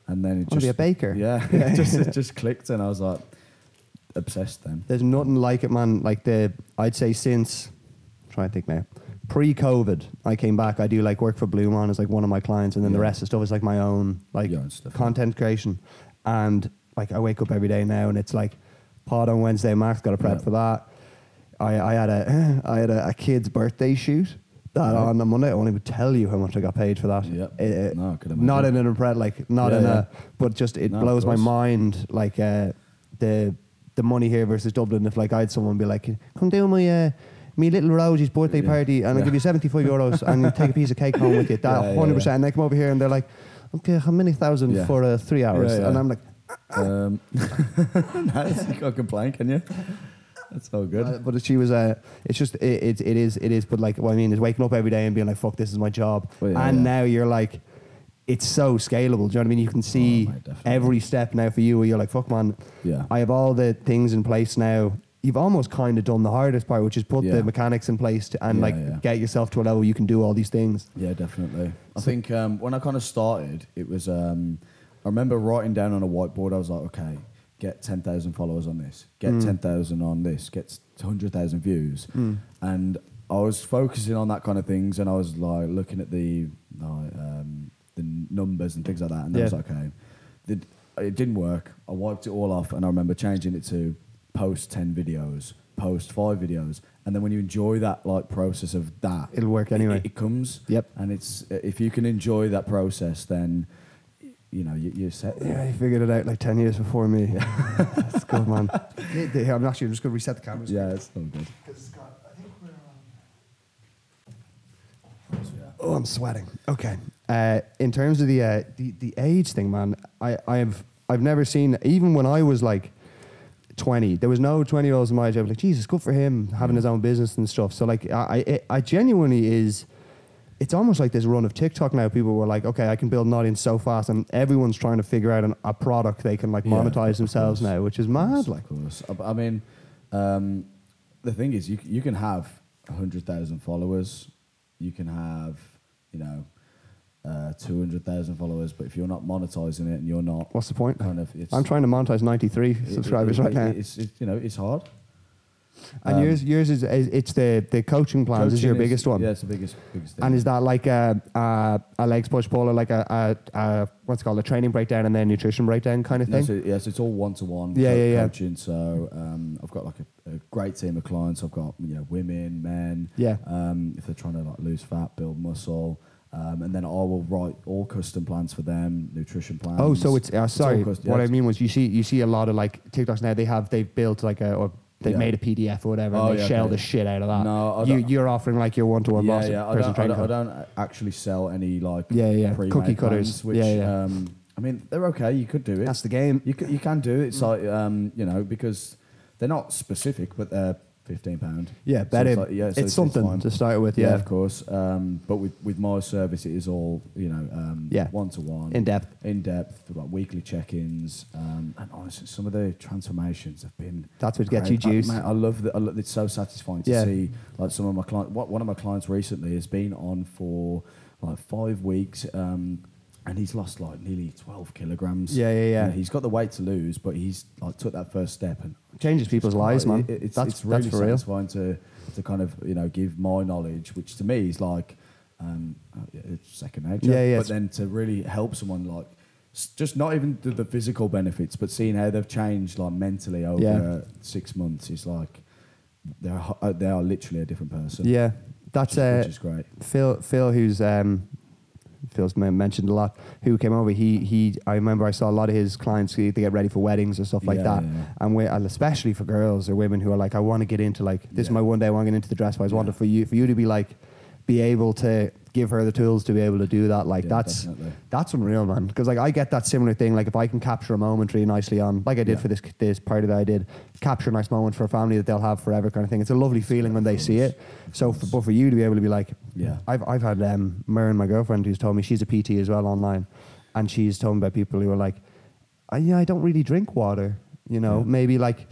and then it just be a baker? Yeah, it just it just clicked, and I was like obsessed then. There's nothing like it, man. Like the, I'd say since, try and think now, pre-COVID, I came back. I do like work for Blue Man as like one of my clients, and then the rest of stuff is like my own like Your own stuff, yeah. content creation. And like I wake up every day now, and it's like pod on Wednesday. Max got to prep Yeah. for that. I, I had a I had a, a kid's birthday shoot. That on the Monday, I won't even tell you how much I got paid for that. Yep. Eh, eh, No, not in an impre- like not Yeah, in yeah. a, but just it No, blows my mind like uh, the the money here versus Dublin. If like I had someone be like, come do my uh, me little Rosie's birthday Yeah. party, and I'll Yeah. give you seventy five euros, and you take a piece of cake home with you. That hundred percent. And they come over here and they're like, okay, how many thousand for uh, three hours? And I'm like, Um, nice. You can't complain, can you? That's all good. Uh, but she was uh, it's just it, it it is it is but like what I mean is waking up every day and being like fuck this is my job Well, yeah, and yeah. now you're like it's so scalable do you know what I mean you can see Oh, mate, every step now for you where you're like fuck man Yeah. I have all the things in place now you've almost kind of done the hardest part which is put Yeah. the mechanics in place to, and Yeah, like get yourself to a level you can do all these things Yeah, definitely. I think um, when I kind of started, it was. Um, I remember writing down on a whiteboard. I was like, okay, get ten thousand followers on this, get Mm. ten thousand on this, get hundred thousand views, Mm. and I was focusing on that kind of things, and I was like looking at the like, um, the numbers and things like that, and I was like, okay, it, it didn't work. I wiped it all off, and I remember changing it to post ten videos, post five videos, and then when you enjoy that like process of that, It'll work anyway. It, it comes, Yep. and it's if you can enjoy that process, then you know you, you're set. yeah you figured it out like 10 years before me that's good man I'm actually just going to reset the cameras Yeah, it's all good. Oh, I'm sweating. Okay. Uh, in terms of the, uh, the the age thing, man, I I've I've never seen even when I was like 20, there was no 20 year olds in my age. I was like, Jesus, good for him having his own business and stuff. So like, I I, I genuinely is. It's almost like this run of TikTok now. People were like, okay, I can build an audience so fast, and everyone's trying to figure out an, a product they can like Yeah, monetize of themselves course. now, which is mad. Like, of course. I, I mean, um, the thing is, you c- you can have hundred thousand followers. You can have, you know, uh, two hundred thousand followers, but if you're not monetizing it and you're not What's the point? kind of, it's, I'm trying to monetize 93 it- subscribers it- right now. It's it, you know it's hard. and um, yours, yours is, is it's the the coaching plans is your Coaching biggest one. Yeah, it's the biggest biggest thing. And is that like a, a, a legs push pull or like a, a, a what's it called a training breakdown and then nutrition breakdown kind of thing? so, yes, it's all one to one. Yeah, yeah, yeah. Coaching. So um, I've got like a, a great team of clients. I've got you know women, men. Yeah. Um, if they're trying to like lose fat, build muscle, um, and then I will write all custom plans for them, nutrition plans. Oh, so it's uh, all sorry. custom- what yeah, I mean was you see you see a lot of like TikToks now. They have they've built like a or they've Yeah. made a PDF or whatever Oh, and they yeah, shell okay. the shit out of that. No, I you don't- you're offering like your one to one yeah, boss yeah. I don't, I, don't, I don't actually sell any like Yeah, yeah. Cookie cutters. plans, which, Yeah, yeah. Um, I mean, they're okay. You could do it. That's the game. You can, you can do it. It's like um, you know because they're not specific, but they're fifteen pound. Yeah, So better. it's like- yeah, so it's, something fine. to start with. Yeah, Yeah, of course. Um, but with, with my service, it is all you know, um, Yeah. one to one, in depth. in depth, like weekly check-ins, um, and honestly, some of the transformations have been. That's what gets you great. I- juiced. mate, I love that. I It's so satisfying to Yeah. see like some of my clients. What one of my clients recently has been on for like five weeks. Um, and he's lost like nearly 12 kilograms. Yeah, yeah, yeah. You know, he's got the weight to lose, but he's like took that first step and Changes people's lives, man. it- it- it's, that's it's really that's for real. satisfying to, to kind of you know give my knowledge, which to me is like um, uh, it's second nature. Yeah, yeah, But then to really help someone like just not even the, the physical benefits, but seeing how they've changed like mentally over Yeah. six months is like they're uh, they are literally a different person. Yeah, that's which, uh, which is great. Phil. Phil, who's um, Phil's men- mentioned a lot. Who came over? He he. I remember I saw a lot of his clients. They get ready for weddings and stuff like Yeah, that. yeah, yeah. And, we, and especially for girls or women who are like, I want to get into like this is my one day. I want to get into the dress. But I just Yeah. wanted for you for you to be like, be able to give her the tools to be able to do that. Like Yeah, that's definitely. that's unreal, man. Because like I get that similar thing. Like if I can capture a moment really nicely on, like I did Yeah. for this this party that I did, capture a nice moment for a family that they'll have forever, kind of thing. It's a lovely feeling when they see it. So, for, but for you to be able to be like, Yeah. I've I've had um, Myrn, my girlfriend, who's told me she's a PT as well online, and she's told me about people who are like, "Uh, yeah, I don't really drink water. You know, Yeah. maybe like,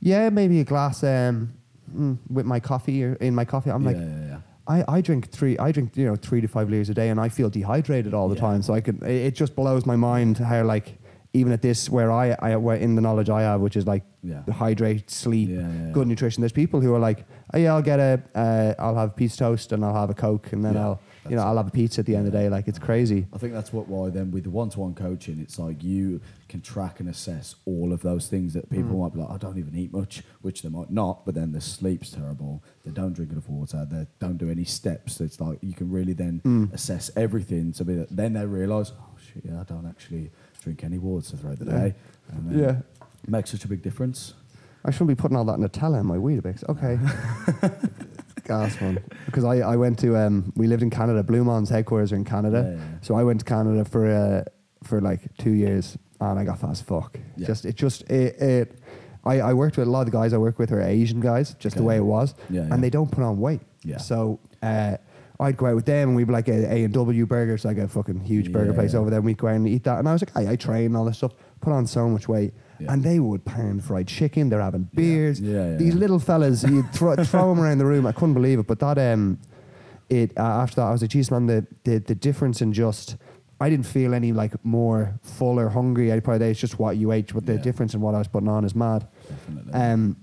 yeah, maybe a glass um, mm, with my coffee or in my coffee. I'm like. I, I drink three I drink you know three to five liters a day and I feel dehydrated all the Yeah. time so I could it, it just blows my mind how like even at this where I, I where in the knowledge I have which is like Yeah. hydrate sleep Yeah, good nutrition there's people who are like oh yeah I'll get a uh, I'll have a piece of toast and I'll have a coke and then I'll you know I'll have a pizza at the end of the day like it's crazy I think that's what why then with the one-to-one coaching, it's like you can track and assess all of those things that people Mm. might be like, I don't even eat much, which they might not, but then the sleep's terrible. They don't drink enough water. They don't do any steps. It's like you can really then Mm. assess everything to be that. Then they realise, oh shit, yeah, I don't actually drink any water throughout the day. And then Yeah. it makes such a big difference. I shouldn't be putting all that Nutella in my Weetabix okay gas man because I, I went to um we lived in Canada Blue Mounds headquarters are in Canada Yeah, yeah. So I went to Canada for uh, for like two years, and I got fat as fuck. Yeah. Just it just it, it I, I worked with a lot of the guys I work with are Asian guys, just the way it was, Yeah, and they don't put on weight. Yeah. So uh, I'd go out with them, and we'd be like a A and W burgers, like a fucking huge burger place over there. and We'd go out and eat that, and I was like, I, I train and all this stuff, put on so much weight. Yeah. And they would pound fried chicken. They're having beers. Yeah, yeah, These little fellas, you throw, throw them around the room. I couldn't believe it. But that, um, it uh, after that, I was like, geez, man, the, the the difference in just, I didn't feel any like more full or hungry. I probably it's just what you ate, but the difference in what I was putting on is mad. Definitely. Um,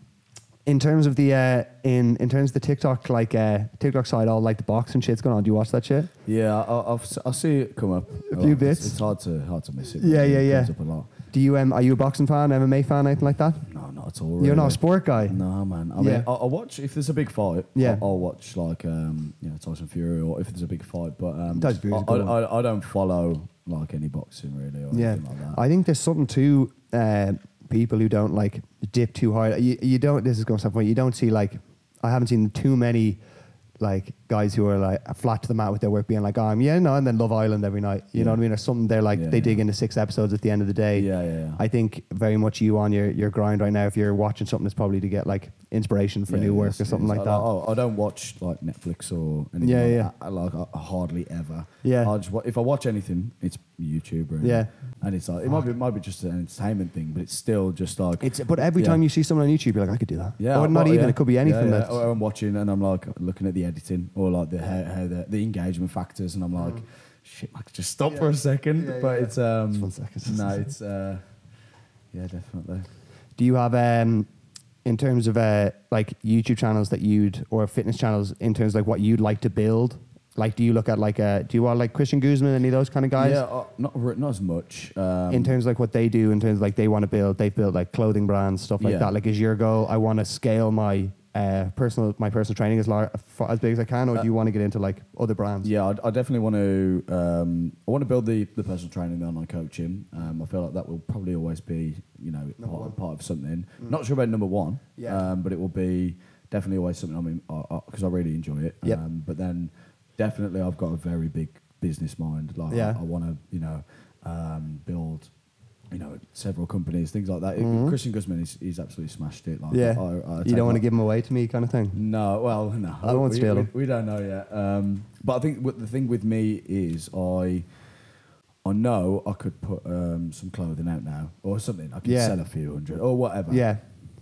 in terms of the uh, in in terms of the TikTok like uh, TikTok side, all like the boxing shit's going on. Do you watch that shit? yeah, I, I've, I see it come up. A lot. few It's- bits. It's, hard to hard to miss it. Yeah, It yeah, yeah. comes up a lot. Do you um are you a boxing fan, MMA fan, anything like that? No, not at all. You're not a sport guy. No, man. I Yeah. mean, I'll, I'll watch if there's a big fight. Yeah. I'll, I'll watch like um, you know Tyson Fury or if there's a big fight. But um, Tyson Fury's a I, good I, I, I don't follow like any boxing really or Yeah, anything like that. I think there's something to uh, people who don't like dip too hard. You, you don't. This is going to sound funny. You don't see like I haven't seen too many like guys who are like flat to the mat with their work, being like, "Oh, I'm yeah, no," and then Love Island every night. You know what I mean? Or something. They're like Yeah, they dig into six episodes at the end of the day. yeah, yeah, yeah. I think very much you on your, your grind right now. If you're watching something, it's probably to get like inspiration for Yeah, new work or something like I, that. I, I don't watch like Netflix or anything. Yeah, like yeah. that. I, like I, hardly ever. Yeah. I just, if I watch anything, it's YouTube. Really. Yeah. And it's like it might be it might be just an entertainment thing, but it's still just like It's but every Yeah. time you see someone on YouTube, you're like, I could do that. Yeah, or not well, even. yeah. It could be anything. Yeah, yeah. Or I'm watching and I'm like looking at the editing or like the how, how the, the engagement factors, and I'm like, shit, Max, just stop for a second. Yeah, but it's um, Just one second. no, it's uh, yeah, definitely. Do you have um in terms of uh like YouTube channels that you'd or fitness channels in terms of like what you'd like to build? Like, do you look at like uh do you want like Christian Guzman any of those kind of guys? Yeah, uh, not re- not as much. Um, in terms of like what they do, in terms of like they want to build, they've built like clothing brands, stuff like Yeah. that. Like, is your goal? I want to scale my uh, personal my personal training as lar- for, as big as I can, or Uh, do you want to get into like other brands? Yeah, I, I definitely want to. Um, I want to build the, the personal training, the online coaching. Um, I feel like that will probably always be, you know, part, part of something. Not sure about number one, Yeah. um, but it will be definitely always something. I mean, because I, really enjoy it. Yep. Um, but then definitely, I've got a very big business mind. Like, Yeah. I, I want to, you know, um, build. You know, several companies, things like that. Mhm. Christian Guzman, he's, he's absolutely smashed it. Like, Yeah. I, I you don't want to give him away to me, kind of thing. no, well, no. I won't we, steal him. we don't know yet. Um, but I think what the thing with me is I, I know I could put um, some clothing out now or something. I could Yeah. sell a few hundred or whatever. Yeah,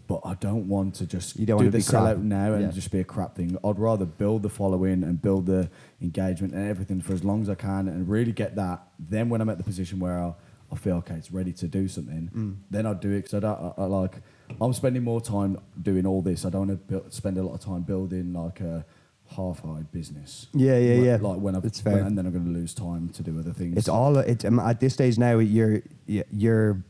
But I don't want to just You don't do want to the crap. sell out now and Yeah. just be a crap thing. I'd rather build the following and build the engagement and everything for as long as I can and really get that. Then when I'm at the position where I, I feel okay, it's ready to do something, Mm. then I'd do it. Because I don't I, I like. I'm spending more time doing all this. I don't want to spend a lot of time building like a half-eyed business. Yeah, yeah, yeah. Like when I've It's fair. when- and then I'm going to lose time to do other things. it's all it's um, at this stage now. You're you're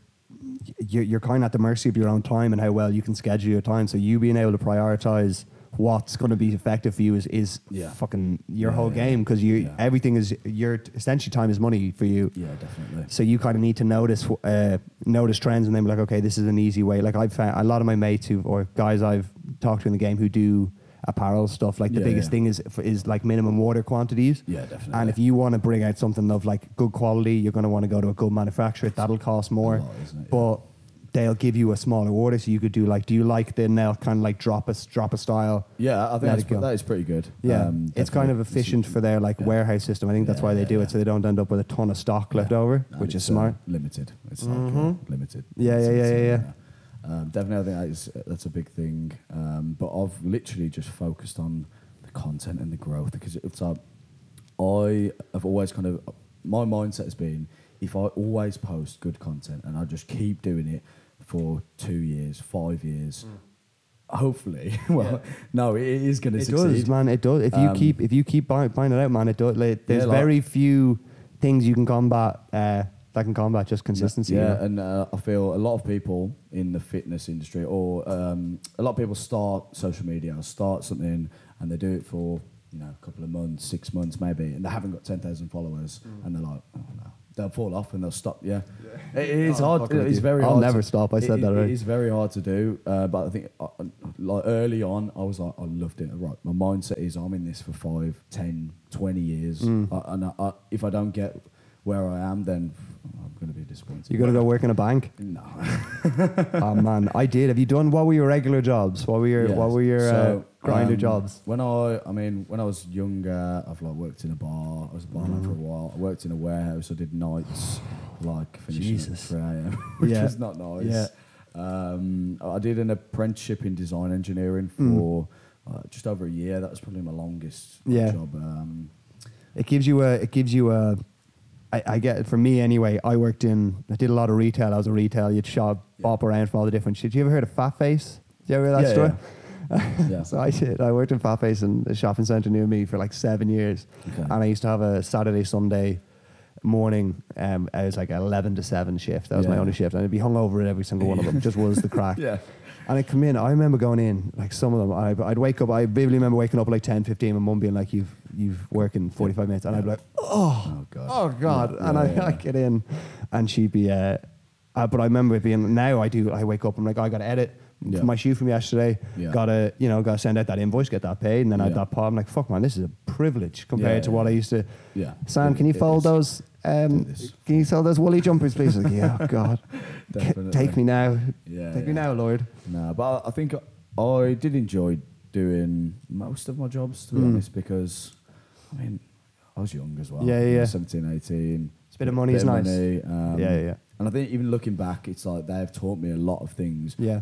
you're, you're kind of at the mercy of your own time and how well you can schedule your time. So you being able to prioritize what's going to be effective for you is is Yeah. fucking your Yeah, whole yeah, game because you everything is your essentially time is money for you. Yeah, definitely. So you kind of need to notice uh, notice trends and then be like, okay, this is an easy way. Like I've found a lot of my mates who or guys I've talked to in the game who do apparel stuff. Like the Yeah, biggest yeah. thing is is like minimum order quantities. Yeah, definitely. And if you want to bring out something of like good quality, you're going to want to go to a good manufacturer. That'll cost more, lot, but they'll give you a smaller order. So you could do like, do you like the now kind of like drop a drop a style? yeah, I think that's, that is pretty good. Yeah, Um, it's kind of efficient for their like Yeah. warehouse system. I think that's Yeah, why they yeah, do it, so they don't end up with a ton of stock left over, And which is uh, smart. limited. It's like uh, limited. Yeah, yeah, yeah, uh, yeah, Um, definitely, I think that is, that's a big thing. Um, but I've literally just focused on the content and the growth because it's like I have always kind of my mindset has been if I always post good content and I just keep doing it for two years, five years. Hopefully, well, no, it is going to It succeed. does, man. It does. If you Um, keep if you keep buy, buying it out, man, it does. Like, there's Yeah, like- very few things you can combat uh, that can combat just consistency. you Yeah, know? and uh, I feel a lot of people in the fitness industry, or um, a lot of people start social media, start something, and they do it for you know a couple of months, six months maybe, and they haven't got ten thousand followers, Mm. and they're like, oh no, they'll fall off and they'll stop. Yeah, It- it is Oh, hard. It's very. I'll hard never to- stop, I said it- that already. It is very hard to do, uh, but I think uh, like early on, I was like, I loved it. Right, my mindset is I'm in this for five, ten, twenty years, Mm. I, and I, I, if I don't get where I am, then I'm going to be disappointed. You're going to go work in a bank. No. oh man, I did. Have you done? What were your regular jobs? What were your Yeah, What were your uh, so, grinder um, jobs? When I, I mean, when I was younger, I've like worked in a bar. I was a barman Mm. for a while. I worked in a warehouse. I did nights, like finishing Jesus. at 3 a.m., which Yeah. is not nice. Yeah. Um, I did an apprenticeship in design engineering Mm. for uh, just over a year. That was probably my longest Yeah. job. Um, It gives you a. It gives you a. I, I get it for me anyway. I worked in. I did a lot of retail. I was a retail. You'd shop, bop around from all the different shit. You ever heard of Fat Face? Did you ever hear that yeah, story? yeah. Yeah. So I did. I worked in Fat Face in a shopping centre near me for like seven years, Okay. and I used to have a Saturday Sunday morning. Um, I was like eleven to seven shift. That was my only shift, and I'd be hungover at every single one of them. Just was the crack. yeah. And I'd come in. I remember going in like some of them. I, I'd wake up. I vividly remember waking up at like 10, 15, and mum being like, "You've you've worked in forty five minutes," and I'd be like, "Oh, Oh, God. oh god!" Yeah, and I, yeah, I yeah. get in, and she'd be. Uh, uh, but I remember it being now. I do. I wake up. I'm like, I got to edit Yeah. my shoe from yesterday. Yeah. Got to you know got to send out that invoice, get that paid, and then I had that pod. I'm like, fuck man, this is a privilege compared to what I used to. Yeah. Sam, can you fold is. those? Um, can you sell those woolly jumpers, please? Like, yeah, oh god, take me now, Yeah, take me now, Lord. No, but I think I did enjoy doing most of my jobs, to be Mm. honest, because, I mean, I was young as well. Yeah, yeah. 17, 18. It's a bit of money is of nice. money, um, yeah, yeah. And I think even looking back, it's like they've taught me a lot of things. Yeah.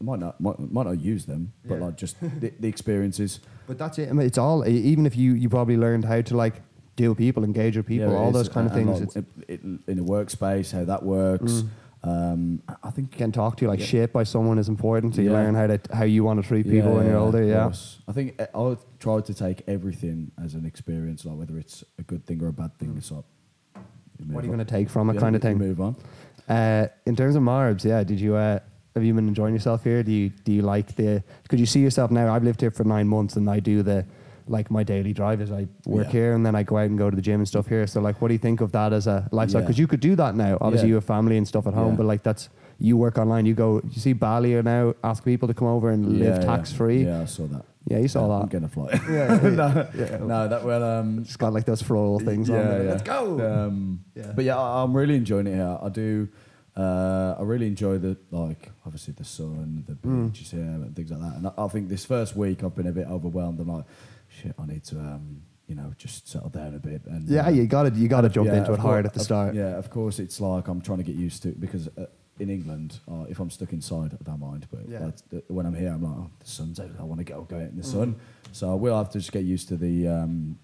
Might not, might, might not use them, but Yeah. like just the, the experiences. But that's it. I mean, it's all. Even if you you probably learned how to like deal with people, engage with people, Yeah, all those kind of and, things. like, it's it- it- in a workspace, how that works. Mm. Um, I- I think getting talked to like Yeah. shit by someone is important. So you Yeah. learn how to how you want to treat people when you're older. of Yeah. course. I think eh, I- I try to take everything as an experience, like whether it's a good thing or a bad thing. Mm. It's like What are you going to take from it, kind of thing? Move on. Uh, in terms of Marbs, yeah, did you uh, have you been enjoying yourself here? Do you do you like the? Could you see yourself now? I've lived here for nine months, and I do the like my daily drive is I work Yeah. here and then I go out and go to the gym and stuff here. So like, what do you think of that as a lifestyle? Yeah. Because you could do that now. Obviously, Yeah. you have family and stuff at home, Yeah. but like that's you work online. You go. You see Bali now ask people to come over and live Yeah, yeah. tax free. Yeah, I saw that. Yeah, you saw that. I'm gonna fly. Yeah, yeah, no, yeah. no, that well. Um, It's got like those floral things on. there. Let's go. Um, Yeah. But yeah, I, I'm really enjoying it here. I do. Uh, I really enjoy the like, obviously the sun, the Mm. beaches here, and things like that. And I, I think this first week I've been a bit overwhelmed. I'm like, shit, I need to, um, you know, just settle down a bit. And yeah, uh, you got to you got to jump yeah, into it of hard at the of- start. Yeah, of course, it's like I'm trying to get used to it because uh, in England, uh, if I'm stuck inside, I don't mind. But Yeah. like, th- when I'm here, I'm like, oh, the sun's out. I want to go go out in the Mm. sun. So I will have to just get used to the um,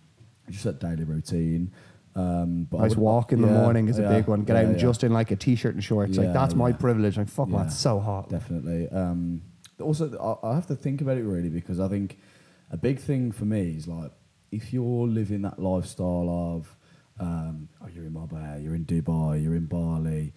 just that daily routine. Um, but I Nice would- walk in the yeah, morning is a yeah, big one. Get yeah, out and yeah, just in like a t-shirt and shorts. like Yeah, that's my yeah. privilege. Like fuck man, Yeah. it's so hot. Definitely. Um, also, I, I have to think about it really because I think a big thing for me is like if you're living that lifestyle of, um, oh, you're in Marbella, you're in Dubai, you're in Bali,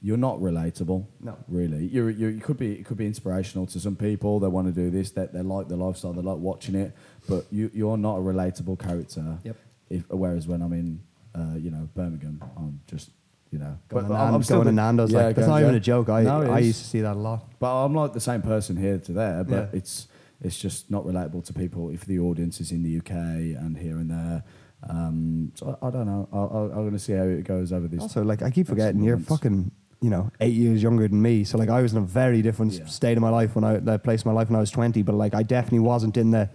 you're not relatable. No. really. You're, you're, you could be it could be inspirational to some people. They want to do this. That they, like the lifestyle. They like watching it. But you you're not a relatable character. Yep. If whereas when I'm in, uh, you know, Birmingham, I'm just. You know, Going, but to, I'm- I'm still going to Nando's, yeah, like that's not even a joke. I, No, I used to see that a lot. But I'm like the same person here to there, but Yeah. it's it's just not relatable to people if the audience is in the UK and here and there. Um, so I, I don't know. I, I, I'm going to see how it goes over this. Also, like I keep forgetting, you're fucking, you know, eight years younger than me. So like I was in a very different Yeah. state of my life when I that place of my life when I was 20. But like I definitely wasn't in the.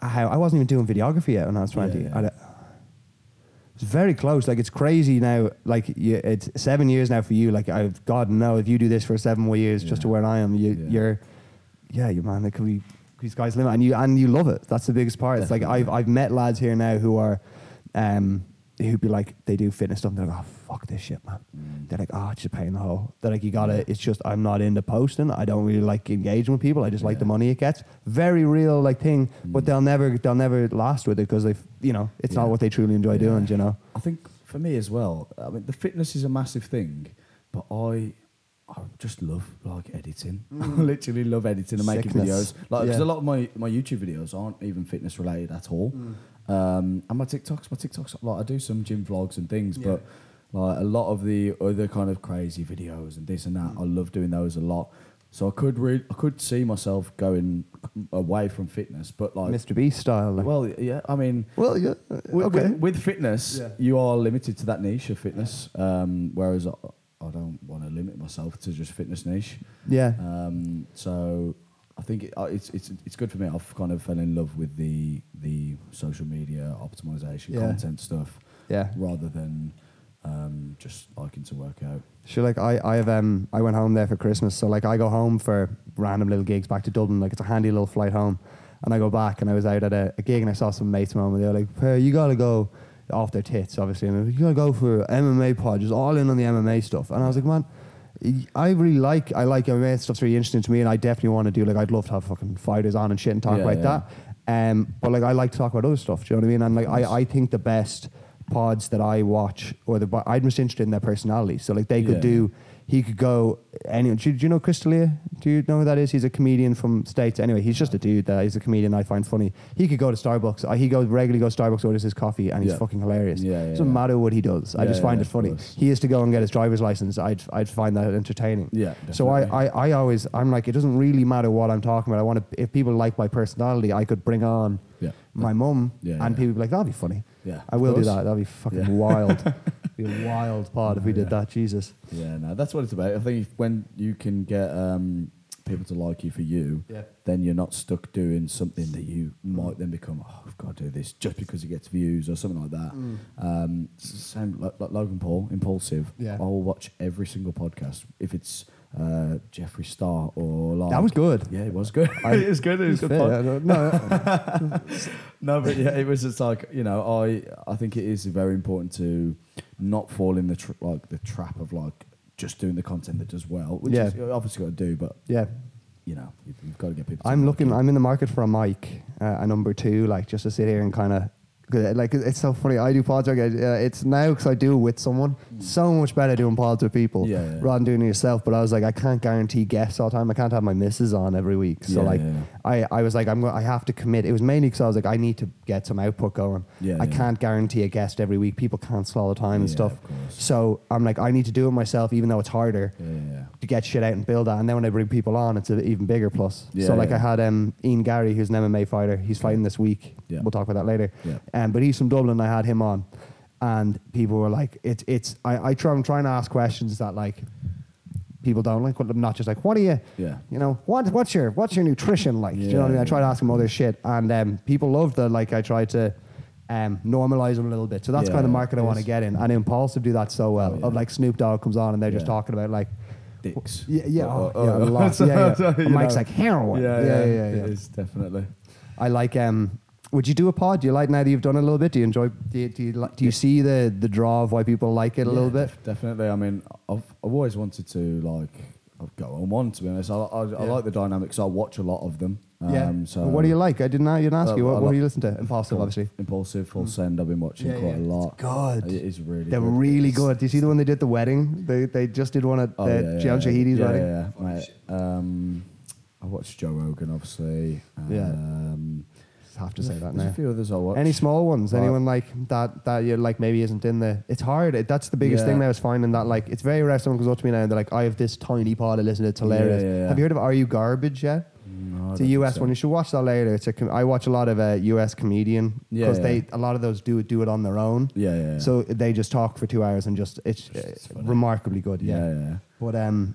How I wasn't even doing videography yet when I was 20. Yeah, yeah. I it's very close. Like it's crazy now. Like you, it's seven years now for you. Like I, God no, if you do this for seven more years, just to where I am, you, Yeah. you're, yeah, you man. It could be these guys limit, and you and you love it. That's the biggest part. It's like I've I've met lads here now who are, um, who'd be like they do fitness stuff. and They're like, oh fuck this shit, man. Mm. They're like, oh, it's just a pain in the hole. They're like, you gotta. It's just I'm not into posting. I don't really like engaging with people. I just like the money it gets. Very real like thing, but Mm. they'll never they'll never last with it because they've you know it's not what they truly enjoy Yeah. doing. do You know. I think for me as well. I mean, the fitness is a massive thing, but I. I just love like editing. I literally love editing and making Mm. Videos. Like, because Yeah. a lot of my, my YouTube videos aren't even fitness related at all. Mm. Um, and my TikToks, my TikToks, like I do some gym vlogs and things, Yeah. but like a lot of the other kind of crazy videos and this and that, I love doing those a lot. So I could re- I could see myself going away from fitness, but like, Mr. Beast style. Like. well, yeah, I mean, well, yeah. with, okay. with, with fitness, Yeah. you are limited to that niche of fitness. Um, whereas I, I don't want to limit myself to just fitness niche. yeah. Um, so I think it, uh, it's it's it's good for me. I've kind of fell in love with the the social media optimization Yeah. content stuff yeah. rather than um, just liking to work out. Sure, like I, I have um I went home there for Christmas, so like I go home for random little gigs back to Dublin, like it's a handy little flight home. And I go back and I was out at a, a gig and I saw some mates mine and they were like, "Per, you gotta go off their tits, obviously. And like, you gotta go for MMA pod, just all in on the MMA stuff. And I was like, man, I really like I like MMA stuff's really interesting to me and I definitely want to do like I'd love to have fucking fighters on and shit and talk Yeah, about yeah. that. Um but like I like to talk about other stuff, do you know what I mean? And like I, I think the best pods that I watch or the I'm just interested in their personality. So like they could Yeah. do he could go any do, do you know Chris D'Elia? Do you know who that is? He's a comedian from States. Anyway, he's just a dude that he's a comedian I find funny. He could go to Starbucks. Uh, he goes regularly goes to Starbucks, orders his coffee, and he's Yeah. fucking hilarious. Yeah, yeah, Doesn't matter what he does. I just find it funny. course. He has to go and get his driver's license. I'd I'd find that entertaining. Yeah, So I. I, I always I'm like it doesn't really matter what I'm talking about. I want to if people like my personality, I could bring on Yeah. my mum and people be like that'll be funny. Yeah, I will do that. That'd be fucking Yeah. wild. be a wild pod if we did Yeah. that. Jesus. Yeah, no, that's what it's about. I think if, when you can get um, people to like you for you, Yeah. then you're not stuck doing something that you might then become. Oh, I've got to do this just because it gets views or something like that. Mm. Um, same like, like Logan Paul, Impaulsive. Yeah. I'll watch every single podcast if it's uh, Jeffree Star or like That was good. Yeah, it was good. I- it was good. It was good. Fair, fun. no, no, No, but yeah, it was just like you know, I I think it is very important to not fall in the tr- like the trap of like just doing the content that does well, which Yeah. is you obviously got to do, but yeah. you know, you've, you've got to get people. to I'm looking. I'm in the market for a mic, uh, a number two, like just to sit here and kind of. Like it's so funny. I do pods. Uh, it's now because I do it with someone. So much better doing pods with people. Yeah, yeah. rather than doing it yourself. But I was like, I can't guarantee guests all the time. I can't have my misses on every week. So Yeah, like, yeah, I, I was like, I'm. I have to commit. It was mainly because I was like, I need to get some output going. Yeah, I yeah. can't guarantee a guest every week. People cancel all the time and Yeah, stuff. of course. So I'm like, I need to do it myself, even though it's harder Yeah, yeah, yeah. to get shit out and build that. And then when I bring people on, it's an even bigger plus. Yeah, so like yeah. I had um, Ian Garry, who's an MMA fighter. He's fighting this week. Yeah. We'll talk about that later. Yeah. Um, but he's from Dublin. I had him on, and people were like, "It's it's." I, I try. I'm trying to ask questions that like people don't like. What- Not just like, "What are you?" Yeah. You know, what what's your what's your nutrition like? Do you know what I mean? I try to ask him other shit, and um, people loved that. Like I tried to. Um, normalize them a little bit, so that's kind of the market I want to get in. And Impaulsive do that so well. Oh. Of like Snoop Dogg comes on and they're just talking about like Dicks. yeah, yeah, Oh, oh, oh, yeah, oh. a lot. Yeah, yeah. so, And you Mike's know. like heroin. Yeah, yeah, yeah, yeah. It yeah. is definitely. I like. Um, would you do a pod? Do you like now that you've done it a little bit? Do you enjoy? Do you, do you, do you see the the draw of why people like it a little bit? def- definitely. I mean, I've I've always wanted to like I've go on one to be honest. I, I, I Yeah. like the dynamics. I watch a lot of them. yeah. Um, so what do you like? I didn't. I didn't ask Uh, you. I What, what do you listen to? Impaulsive, obviously. Impaulsive, full send. I've been watching Yeah, quite yeah. a lot. It's good. It is really. They're good. really It's- good. Do you see the one they did at the wedding? They they just did one at Oh, the yeah, yeah, Gian yeah. Shahidi's yeah, wedding. Yeah, yeah, mate. Um, I watched Joe Rogan, obviously. Yeah. Um, have to say that there's now. a few others I watched. Any small ones? Anyone like that that you like maybe isn't in the? It's hard. It, that's the biggest Yeah. thing now is finding that like it's very rare someone comes up to me now and they're like, I have this tiny pod I listen to. It's hilarious. Yeah, yeah. Have you heard of Are You Garbage yet? No, It's a US so. one. You should watch that later. It's a com- I watch a lot of uh, US comedian because they a lot of those do it do it on their own. Yeah, yeah. So they just talk for two hours and just it's It's remarkably good. Yeah. yeah, yeah. But um,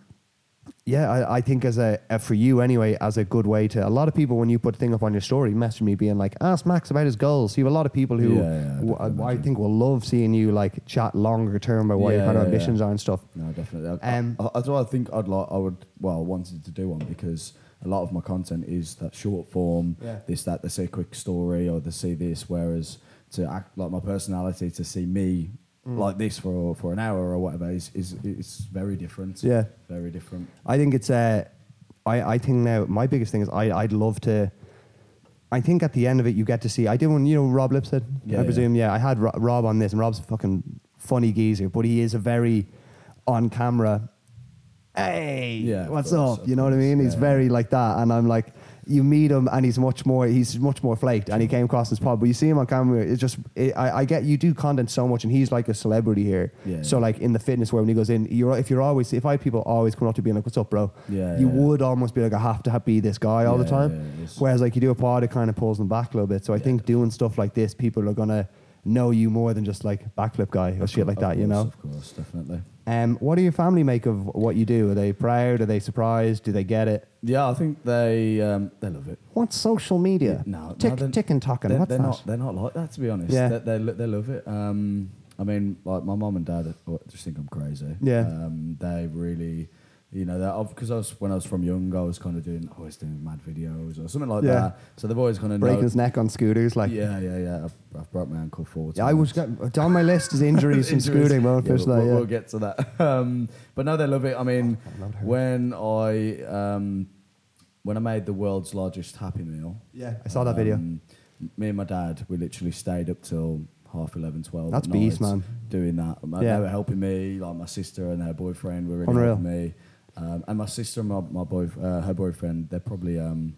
yeah, I, I think as a, uh for you anyway, as a good way to a lot of people when you put a thing up on your story, message me being like, ask Max about his goals. You have a lot of people who Yeah, yeah, w- I I, think will love seeing you like chat longer term about what your Yeah, kind of yeah, yeah. ambitions are and stuff. No, definitely. I, Um, I, that's why I think I'd like. I would. Well, I wanted to do one because a lot of my content is that short form. Yeah. This, that, they say quick story or they see this. Whereas to act like my personality, to see me Mm. like this for for an hour or whatever is is is very different. Yeah. very different. I think it's uh, I I think now my biggest thing is I I'd love to. I think at the end of it, you get to see. I did one, you know, Rob Lipsett. Yeah, I presume, yeah. I had Ro- Rob on this, and Rob's a fucking funny geezer, but he is a very on camera. Hey, Yeah, what's course, up? You know what I course, mean? He's very like that, and I'm like, you meet him, and he's much more. He's much more flaked, and he came across his pod. But you see him on camera, it's just. It, I, I get you do content so much, and he's like a celebrity here. Yeah, So yeah. like in the fitness world, when he goes in, you're if you're always if I had people always come up to me like, "What's up, bro?" Yeah, you yeah. would almost be like, "I have to have, be this guy all the time." yeah. Whereas like you do a pod, it kind of pulls them back a little bit. So I think doing stuff like this, people are gonna know you more than just like backflip guy or Of shit like that. You know. Of course, definitely. Um, what do your family make of what you do? Are they proud? Are they surprised? Do they get it? Yeah, I think they um, they love it. What's social media? No, no, tick, they're- tick and talking. They're, What's they're that? not. They're not like that, to be honest. Yeah. They, they, they love it. Um, I mean, like my mom and dad uh, just think I'm crazy. Yeah. Um, they really, you know, that because I was when I was from young, I was kind of doing always doing mad videos or something like Yeah. that. So they've always kind of Breaking his neck on scooters, like. Yeah, yeah, yeah. I've, I've broke my ankle four times. Yeah, I was got, on my list is injuries from Injuries. scooting. Well, Yeah, first we'll, yeah. we'll get to that. Um, but no, they love it. I mean, her. when I um, when I made the world's largest Happy Meal, Yeah, I saw that video. um, Me and my dad, we literally stayed up till half 11, 12 That's at beast, man. Doing that. Yeah. They were helping me, like my sister and her boyfriend were really Unreal. helping me. Um, and my sister and my, my boy, uh, her boyfriend, they're probably, um,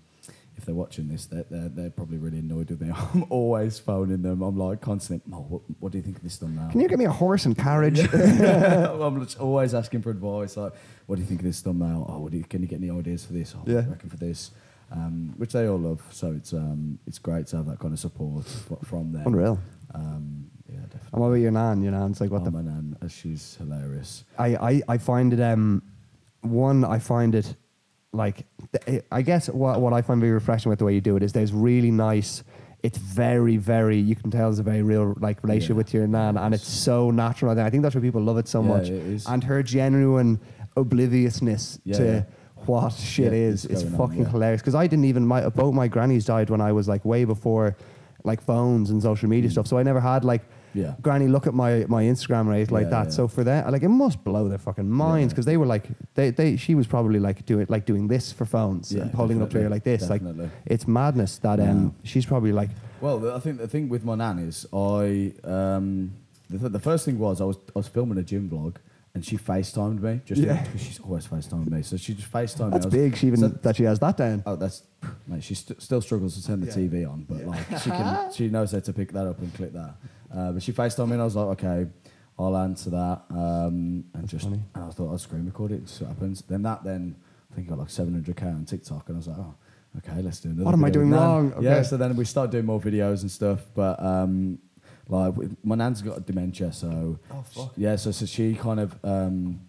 if they're watching this, they're, they're, they're probably really annoyed with me. I'm always phoning them. I'm like constantly, Mo, what, what do you think of this thumbnail? Can you get me a horse and carriage? I'm always asking for advice. Like, what do you think of this thumbnail? Oh, what do you, can you get any ideas for this? Oh, Yeah. you reckon for this? Um, which they all love. So it's um, it's great to have that kind of support from them. Unreal. Um, yeah, definitely. And what about your nan? Your nan's like, what oh, the my nan, she's hilarious. I, I, I find it um one I find it like I guess what what I find very refreshing with the way you do it is there's really nice it's very very you can tell there's a very real like relationship Yeah. with your nan and it's so natural and I think that's why people love it so Yeah, much it is. and her genuine obliviousness Yeah, to what shit is. it's It's on, fucking yeah. hilarious. Because I didn't even my both my grannies died when I was like way before like phones and social media stuff. So I never had like Mm. Yeah. granny look at my my Instagram anything like Yeah, that. yeah. So for that, like it must blow their fucking minds because they were like they, they she was probably like doing like doing this for phones Yeah, and holding it up to her definitely, like this. Like it's madness that um she's probably like Well, the- I think the thing with my nan is I um, the, th- the first thing was I was I was filming a gym vlog and she FaceTimed me just Yeah. because she's always FaceTimed me. So she just FaceTimed that's me. I was- big. She even so- that she has that down. Oh, that's mate. She st- still struggles to turn the. TV on, but like she can, she knows how to pick that up and click that. Uh, but she FaceTimed me, and I was like, okay, I'll answer that. Um, and just, funny. and I thought I'll screen record it. See what happens. Then that, then I think I got like 700k on TikTok, and I was like, oh, okay, let's do another. What am I video doing Nan. wrong? Yeah. So then we started doing more videos and stuff, but um, like with- my nan's got dementia, so Oh, fuck. yeah, so so she kind of um,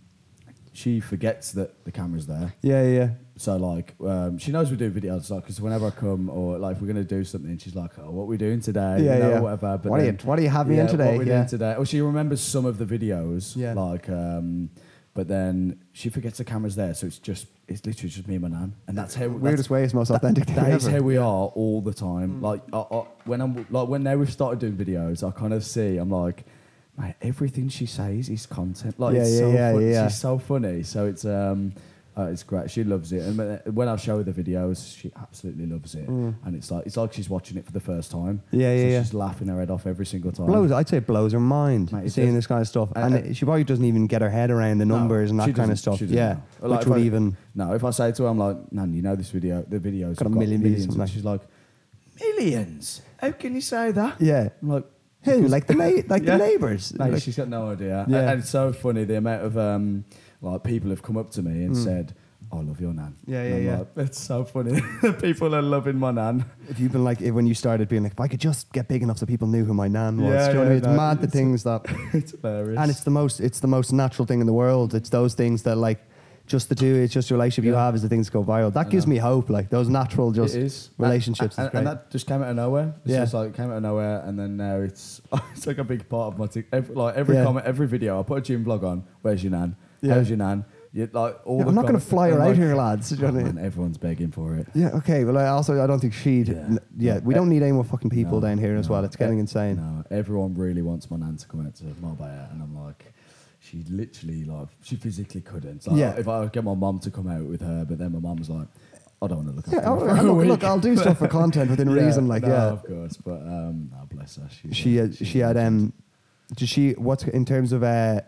she forgets that the camera's there. Yeah, yeah. So like, um, she knows we do videos, like, because whenever I come or like if we're gonna do something, she's like, "Oh, what are we doing today?" Yeah, you know, yeah. whatever. But What do you- what do you have me in yeah, today? What we're Yeah. doing today? Oh, she remembers some of the videos, Yeah. like, um, but then she forgets the camera's there, so it's just it's literally just me and my nan, and that's how Weirdest that's, way is most authentic thing that is how we are all the Mm. time. Like, I, I, when I'm like when now we've started doing videos, I kind of see I'm like. Mate, everything she says is content. Like Yeah, it's yeah, so yeah, fun- yeah. She's so funny. So it's um, uh, it's great. She loves it, and when- when I show her the videos, she absolutely loves it. And it's like it's like she's watching it for the first time. Mm. Yeah, yeah, so yeah. She's laughing her head off every single time. blows. I'd say it blows her mind Mate, seeing does. this kind of stuff, Uh, and uh, it- she probably doesn't even get her head around the No, numbers and that kind of stuff. Yeah, know. Like, which would I- even No, if I say to her, I'm like, Nan, you know this video, the videos Got a million views, millions. something And like- she's like, millions? How can you say that? yeah. I'm like, Who like the na- like Yeah. the neighbours? Mate, Like- she's got no idea. Yeah. And, it's so funny the amount of um, like people have come up to me and said, "I love your nan." Yeah, yeah, yeah. Like, it's so funny. people are loving my nan. If you've been like when you started being like, if I could just get big enough so people knew who my nan was. Yeah, Do you know what I yeah, mean? It's no, mad the it's- things that, it's hilarious. and it's the most it's the most natural thing in the world. It's those things that like. Just the two, it's just the relationship you have is the things that go viral. That I gives know. me hope. Like those natural, just relationships. and, is and, and that just came out of nowhere. It's Yeah. just like it came out of nowhere, and then now it's it's like a big part of my tic- every, like every Yeah. comment, every video. I put a gym vlog on. Where's your nan? Yeah. How's your nan? You, like all Yeah, I'm not going to fly her out like, here, lads. You know "Oh, what I mean? man, everyone's begging for it. Yeah, okay. Well, I also I don't think she'd. Yeah. n- Yeah, we don't need any more fucking people No, down here as well. It's getting insane. No, everyone really wants my nan to come out to Marbella, and I'm like, she literally like she physically couldn't. Like, Yeah. If I get my mum to come out with her, but then my mum's like, I don't want to look Yeah, for a look, look, I'll do stuff for content within Yeah, reason. Like, no, yeah, of course. But um, no, bless her. She's, she uh, had, she's she had um, did she what's in terms of uh,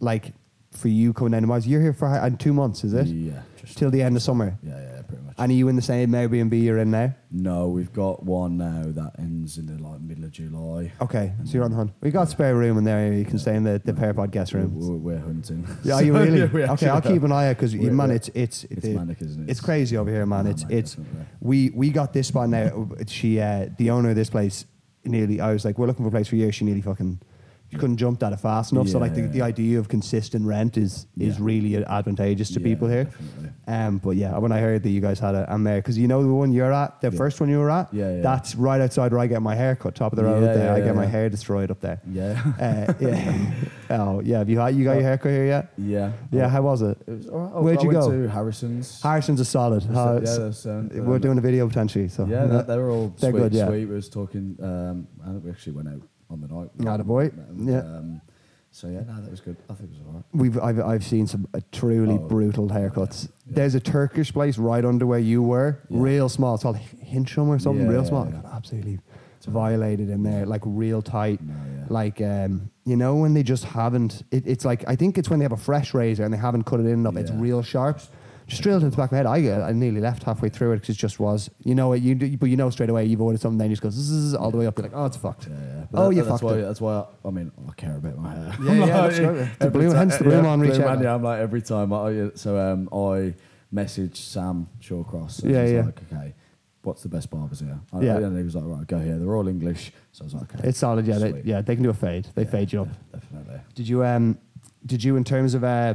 like for you coming down to Marbs? You're here for uh, two months, is it? Yeah, just Till the end of summer. Yeah, yeah, pretty much. And are you in the same Airbnb you're in now? no, we've got one now that ends in the like middle of July. Okay, so you're on the hunt. We got spare room in there. You can stay in the the Pear Pod guest room. we're, we're hunting. Yeah, are you So, really? yeah, we okay, actually I'll keep an eye out because We're- man, we're- it's it's It's manic, isn't it? It's crazy over here, man. No, it's mate, it's definitely. we we got this spot now. She uh, the owner of this place nearly. I was like, we're looking for a place for you. She nearly fucking. She couldn't jump that it fast enough. so like the, the idea of consistent rent is is Yeah. really advantageous to Yeah, people here. definitely. Um, but yeah, when I heard that you guys had a, a mare, because you know the one you're at, the Yeah. first one you were at, Yeah, yeah. that's right outside where I get my hair cut, top of the road Yeah, there. yeah, I get yeah, my hair destroyed up there. Yeah, Uh, yeah. oh yeah, have you had you got your hair cut here yet? yeah, Yeah, how was it? It was right. Where'd I you went go? to Harrison's. Harrison's is solid. So, How- yeah, we're um, doing a video potentially, so Yeah, they, they were all They're sweet, good, yeah. sweet. We was talking. Um, I think we actually went out on the night. Atta boy, And, yeah. Um, so yeah, no, that was good. I think it was all right. We've I've I've seen some uh, truly Oh, brutal haircuts. yeah, yeah. There's a Turkish place right under where you were, Yeah. real small. It's called Hincham or something, Yeah, real yeah, small. yeah. Got absolutely violated in there, like real tight. No, yeah. Like um, you know when they just haven't. It, it's like I think it's when they have a fresh razor and they haven't cut it in enough. It's Yeah. real sharp. Just drilled into the back of my head. I, I nearly left halfway through it because it just was. You know it. You do, but you know straight away you've ordered something. Then you just go zzz, all the way up. You're like, oh, it's fucked. Yeah, yeah. But Oh, that- you that's fucked why, it. That's why. I, I mean, I care about my hair. Yeah, I'm yeah, like, that's. The every blue- ti- hence the blue yeah, man reach blue out. yeah, I'm like every time. I, yeah, so um, I messaged Sam Shawcross. And Yeah, yeah. Like, okay, what's the best barbers here? I, Yeah. And he was like, right, go here. They're all English. So I was like, okay. It's solid. Yeah, they, Sweet. yeah. They can do a fade. They Yeah, fade you up. Definitely. Did you um did you in terms of uh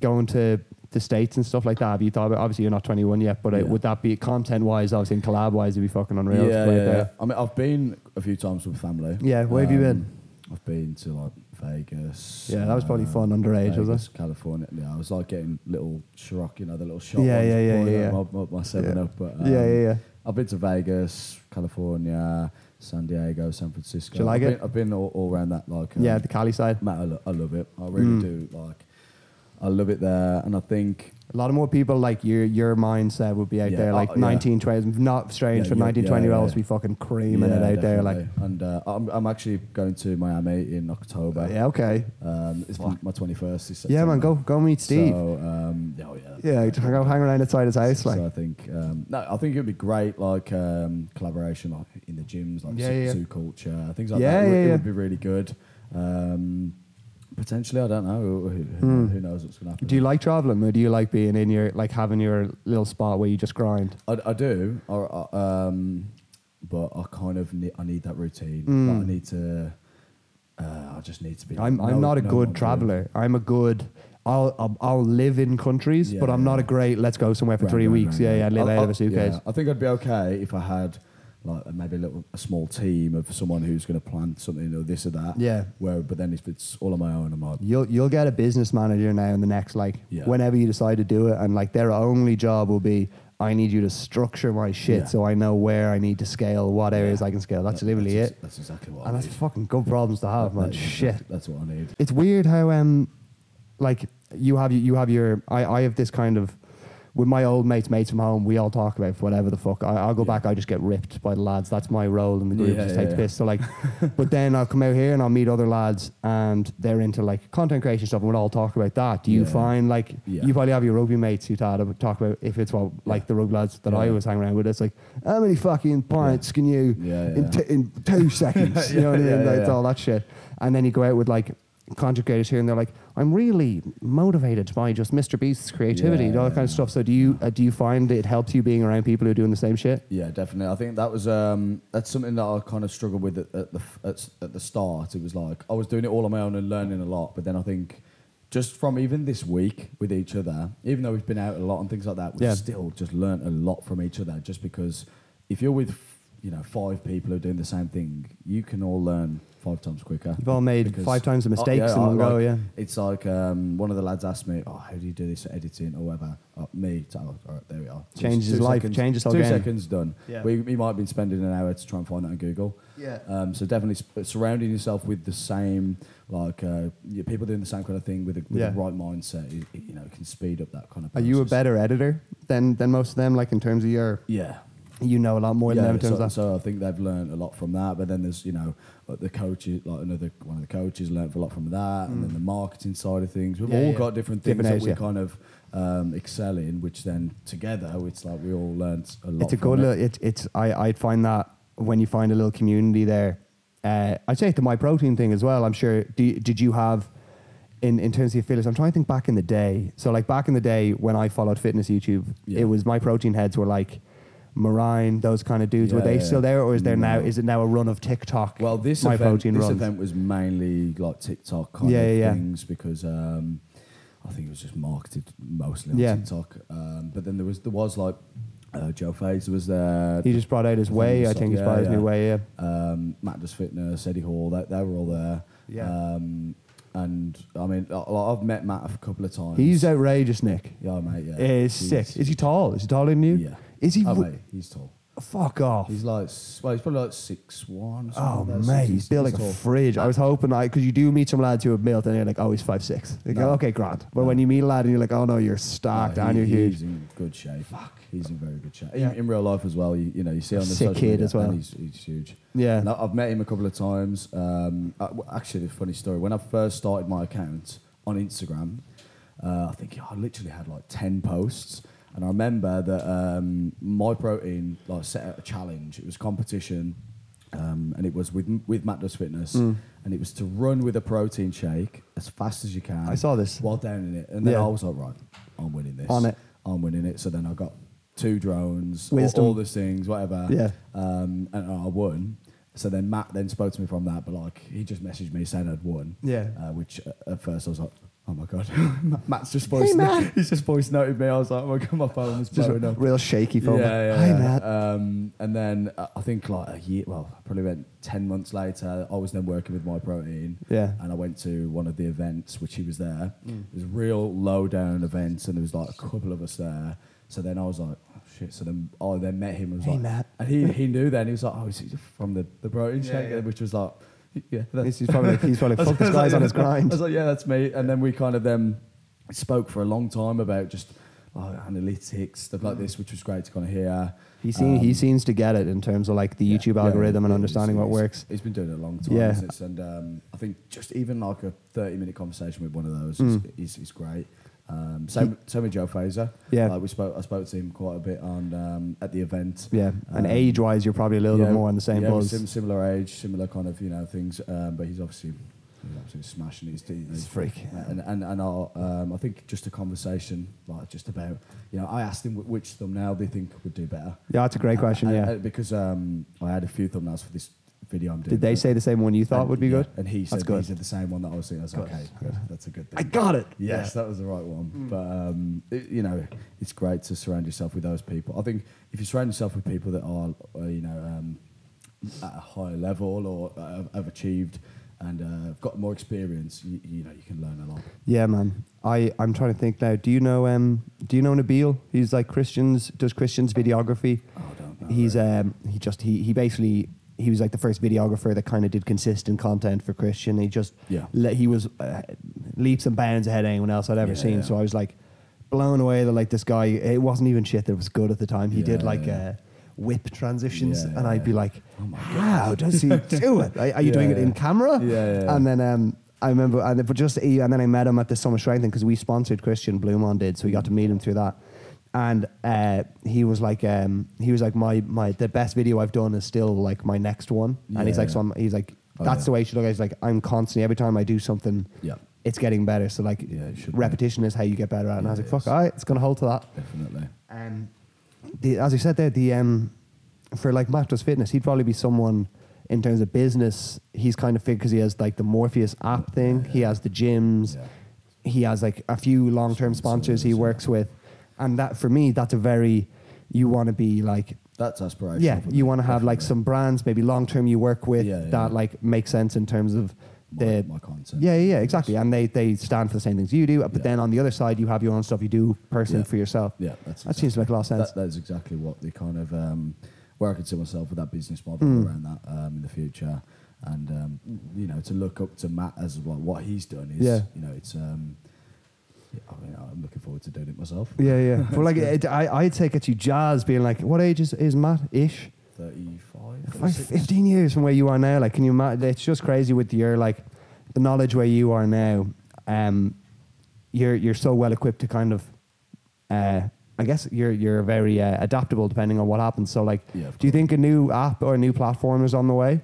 going to the states and stuff like that? Have you thought about? Obviously, you're not 21 yet, but uh, Yeah. would that be content wise? Obviously, and collab wise, it'd be fucking unreal. to Yeah, play yeah, yeah. I mean, I've been a few times with family. Yeah, where have you been? Um, I've been to like Vegas. Yeah, that was probably uh, fun underage, was it? California. Yeah, I was like getting little Ciroc, you know, the little shot Yeah, yeah, yeah, yeah, My, my, my seven Yeah. up. But um, yeah, yeah, yeah. I've been to Vegas, California, San Diego, San Francisco. Do you like I've it? Been, I've been all, all around that. Like, um, Yeah, the Cali side. Matt, I, lo- I love it. I really Mm. do. Like, I love it there, and I think A lot of more people like your your mindset would be out Yeah, there, like uh, yeah. 19, 20, not strange Yeah, for yeah, 19, yeah, 20 year olds to be fucking creaming it out there. Like, and uh, I'm, I'm actually going to Miami in October. yeah, okay. Um, it's Fuck. my 21st. Is Yeah, man, go go meet Steve. So, um, yeah, oh, yeah. yeah, go hang around outside his house. So Like, I think um, no, I think it'd be great, like um, collaboration, like in the gyms, like Yeah, zoo, culture, things like that. It would- yeah, it would be really good. Um, potentially, I don't know. Who, who, Hmm. who knows what's going to happen? do you like traveling, or do you like being in your like having your little spot where you just grind? I, I do, or, uh, um, but I kind of need, I need that routine. Mm. Like, I need to. Uh, I just need to be. I'm I'm know- not a I'm good traveler. I'm a good. I'll, I'll I'll live in countries, Yeah, but I'm not a great. Let's go somewhere for Right, three right, weeks. right, yeah, right. yeah. Live I- out I- of a suitcase. yeah, I think I'd be okay if I had like maybe a little a small team of someone who's going to plan something or this or that. Yeah. Where, but then if it's all on my own, I'm like, You'll you'll get a business manager now in the next like Yeah. whenever you decide to do it, and like their only job will be I need you to structure my shit Yeah. so I know where I need to scale, what areas I can scale. That's that- literally that's, it, That's exactly what and I that's need. fucking good problems to have, man. That is Shit. That's what I need. It's weird how um like you have you have your I, I have this kind of with my old mates mates from home we all talk about whatever the fuck. I, I'll go Yeah. back I just get ripped by the lads. That's my role in the group Yeah, just yeah, take the piss. So like but then I'll come out here and I'll meet other lads and they're into like content creation stuff and we'll all talk about that. Do you find like you probably have your rugby mates who talk about, talk about if it's what like the rugby lads that I Yeah. was hanging around with. It's like how many fucking pints can you Yeah, in, t- in two seconds? You know what I mean? like, it's all that shit. And then you go out with like content creators here and they're like I'm really motivated by just Mr Beast's creativity Yeah, and all that kind of stuff so do you uh, do you find it helps you being around people who are doing the same shit Yeah, definitely. I think that was um, that's something that I kind of struggled with at, at the f- at, at the start. It was like I was doing it all on my own and learning a lot, but then I think just from even this week with each other, even though we've been out a lot and things like that, we've Yeah. still just learnt a lot from each other. Just because if you're with you know five people who are doing the same thing, you can all learn five times quicker. you've all made Because- five times the Oh, mistakes in I one go like- yeah It's like um, one of the lads asked me, "Oh, how do you do this editing or whatever?" Oh, me, so, oh, all right, there we are. Two- Changes his life, seconds- changes whole Two game. seconds done. Yeah. We, we might have been spending an hour to try and find that on Google. yeah Um, so definitely sp- surrounding yourself with the same, like uh, yeah, people doing the same kind of thing with, a, with Yeah. the right mindset. You, you know, can speed up that kind of. are you a process. better editor than than most of them like in terms of your Yeah. you know a lot more than them in terms so, of that so I think they've learned a lot from that. But then there's you know like the coaches, like another one of the coaches learned a lot from that, and then the marketing side of things. We've Mm. Yeah, all yeah. got different things Different that we yeah. kind of um, excel in, which then together it's like we all learned a lot. it's a good it. little, it, it's I I'd find that when you find a little community there uh, I'd say the Myprotein thing as well I'm sure do, did you have in, in terms of affiliates I'm trying to think back in the day so like back in the day when I followed fitness YouTube it was Myprotein heads were like Marine those kind of dudes were they yeah. still there or is there now is it now a run of TikTok Well, this my event, this runs event was mainly like TikTok kind Yeah, of yeah, yeah. things because um, I think it was just marketed mostly on Yeah. TikTok. Um, but then there was there was like uh, Joe Fazer was there. he just brought out his way I think he's yeah, brought his yeah. new way yeah um, Matt Does Fitness, Eddie Hall, they, they were all there. Yeah. Um, and I mean, I've met Matt a couple of times. he's outrageous Nick Yeah, mate. Yeah. He's- sick is he tall is he taller than you Yeah. Is he Oh, w- mate, he's tall. fuck off He's like, well, he's probably like six one. Oh mate, he's built like a fridge. I was hoping like, because you do meet some lads who have built and you're like, oh, he's five six. You go, No. okay, grand. But when you meet a lad and you're like, oh no, you're stacked and you're huge. He's in good shape. Fuck. He's in very good shape. In- Yeah. In, real life as well, you, you know, you see on the Sick social kid media, as well. and He's, he's huge. Yeah. And I- I've met him a couple of times. Um, uh, w- actually, a funny story. When I first started my account on Instagram, uh, I think I literally had like ten posts, and I remember that um, Myprotein like set out a challenge. It was competition, um, and it was with with Matt Does Fitness, Mm. and it was to run with a protein shake as fast as you can. I saw this. while down in it, and then Yeah. I was like, right, I'm winning this. On it. I'm winning it. So then I got two drones, all, all these things, whatever. Yeah. Um, and I won. So then Matt then spoke to me from that, but like he just messaged me saying I'd won. Yeah. Uh, which uh, at first I was like, Oh my god, Matt's just voice. Matt. He's just voice noted me. I was like, oh my god, my phone was Just blowing up. real shaky phone. Yeah, yeah, Hi, yeah. Matt. Um, and then uh, I think like a year, well, probably went ten months later. I was then working with Myprotein. Yeah. And I went to one of the events, which he was there. Mm. It was a real low down event, and there was like a couple of us there. So then I was like, oh, shit. So then I then met him. and was Hey, like, Matt. and he he knew then. He was like, oh, he's from the the protein Yeah, shake, yeah. which was like, yeah. He's, he's probably he's probably fuck this guy's like, on his yeah. I grind. was like, yeah, that's me. And then we kind of then spoke for a long time about just oh, analytics, stuff like this, which was great to kind of hear. He seems he Um, seems to get it in terms of like the yeah, YouTube yeah, algorithm and yeah, understanding what works. He's been doing it a long time, Yeah. isn't and um, I think just even like a thirty-minute conversation with one of those Mm. is, is, is great. Um, same, same with Joe Fazer. Yeah. like we spoke. I spoke to him quite a bit on um, at the event. Yeah, and Um, age wise, you're probably a little bit more on the same yeah, buzz. sim- similar age, similar kind of you know things. Um, but he's obviously he's absolutely smashing. He's, he's, He's a freak. And and and our, um, I think just a conversation like just about you know I asked him wh- which thumbnail they think would do better. yeah, that's a great question. Yeah. uh, because um, I had a few thumbnails for this video I'm doing. Did they say the same one you thought and- would be yeah, good? And he said he said the same one that I was saying. I was like, okay, good. That's a good thing. I got it. Yes, that was the right one. Mm. But um, it, you know, it's great to surround yourself with those people. I think if you surround yourself with people that are, uh, you know, um, at a higher level or uh, have, have achieved and uh, got more experience, you, you know, you can learn a lot. Yeah, man. I I'm trying to think now. Do you know um Do you know Nabil? He's like Christians does Christians videography. Oh, I don't know. He's um he just he he basically he was like the first videographer that kind of did consistent content for Christian. He just Yeah. le- he was uh, leaps and bounds ahead of anyone else I'd ever Yeah, seen. yeah. So I was like blown away that like this guy. It wasn't even shit that was good at the time. He did like yeah. uh, whip transitions, Yeah, and I'd be like, Oh my how does he do it? Are, are you Yeah, doing it in camera? Yeah, yeah, yeah. And then um, I remember, and but just and then I met him at the Summer Strength thing because we sponsored Christian Bloomon did, so we got to meet him through that. And uh, he was like, um, he was like, my my the best video I've done is still like my next one. and he's like, yeah. so I'm, he's like, Oh, that's yeah. the way you should look. at it. He's like, I'm constantly every time I do something, Yeah, it's getting better. So like, Yeah, it should be. repetition is how you get better at. it. And I was Yeah, like, it fuck, is. all right, it's gonna hold to that. definitely. Um, the, as you said there, the um, for like Matt does fitness, he'd probably be someone in terms of business. He's kind of fit because he has like the Morpheus app thing. He has the gyms. Yeah. He has like a few long term sponsors he Sponsors, yeah. works with, and that for me, that's a very you want to be like That's aspirational. yeah, you want to have like some brands maybe long term you work with Yeah, yeah. that like make sense in terms of the my content. yeah, yeah, yeah, exactly. And they, they stand for the same things you do. But Yeah. then on the other side, you have your own stuff you do personally Yeah. for yourself. Yeah, that's That seems to make a lot of sense. That, that is exactly what the kind of um, where I could see myself with that business model Mm. around that um, in the future, and um, you know to look up to Matt as well. What he's done is, Yeah. you know, it's. Um, yeah, I mean, I'm looking forward to doing it myself. Yeah, yeah. but like, it, I, I'd say get you jazz being like, what age is, is Matt ish? 35, 36? 15 years from where you are now. Like, can you imagine? It's just crazy with your, like, the knowledge where you are now. Um, you're, you're so well equipped to kind of, uh, I guess you're, you're very uh, adaptable depending on what happens. So, like, Yeah, do you think a new app or a new platform is on the way?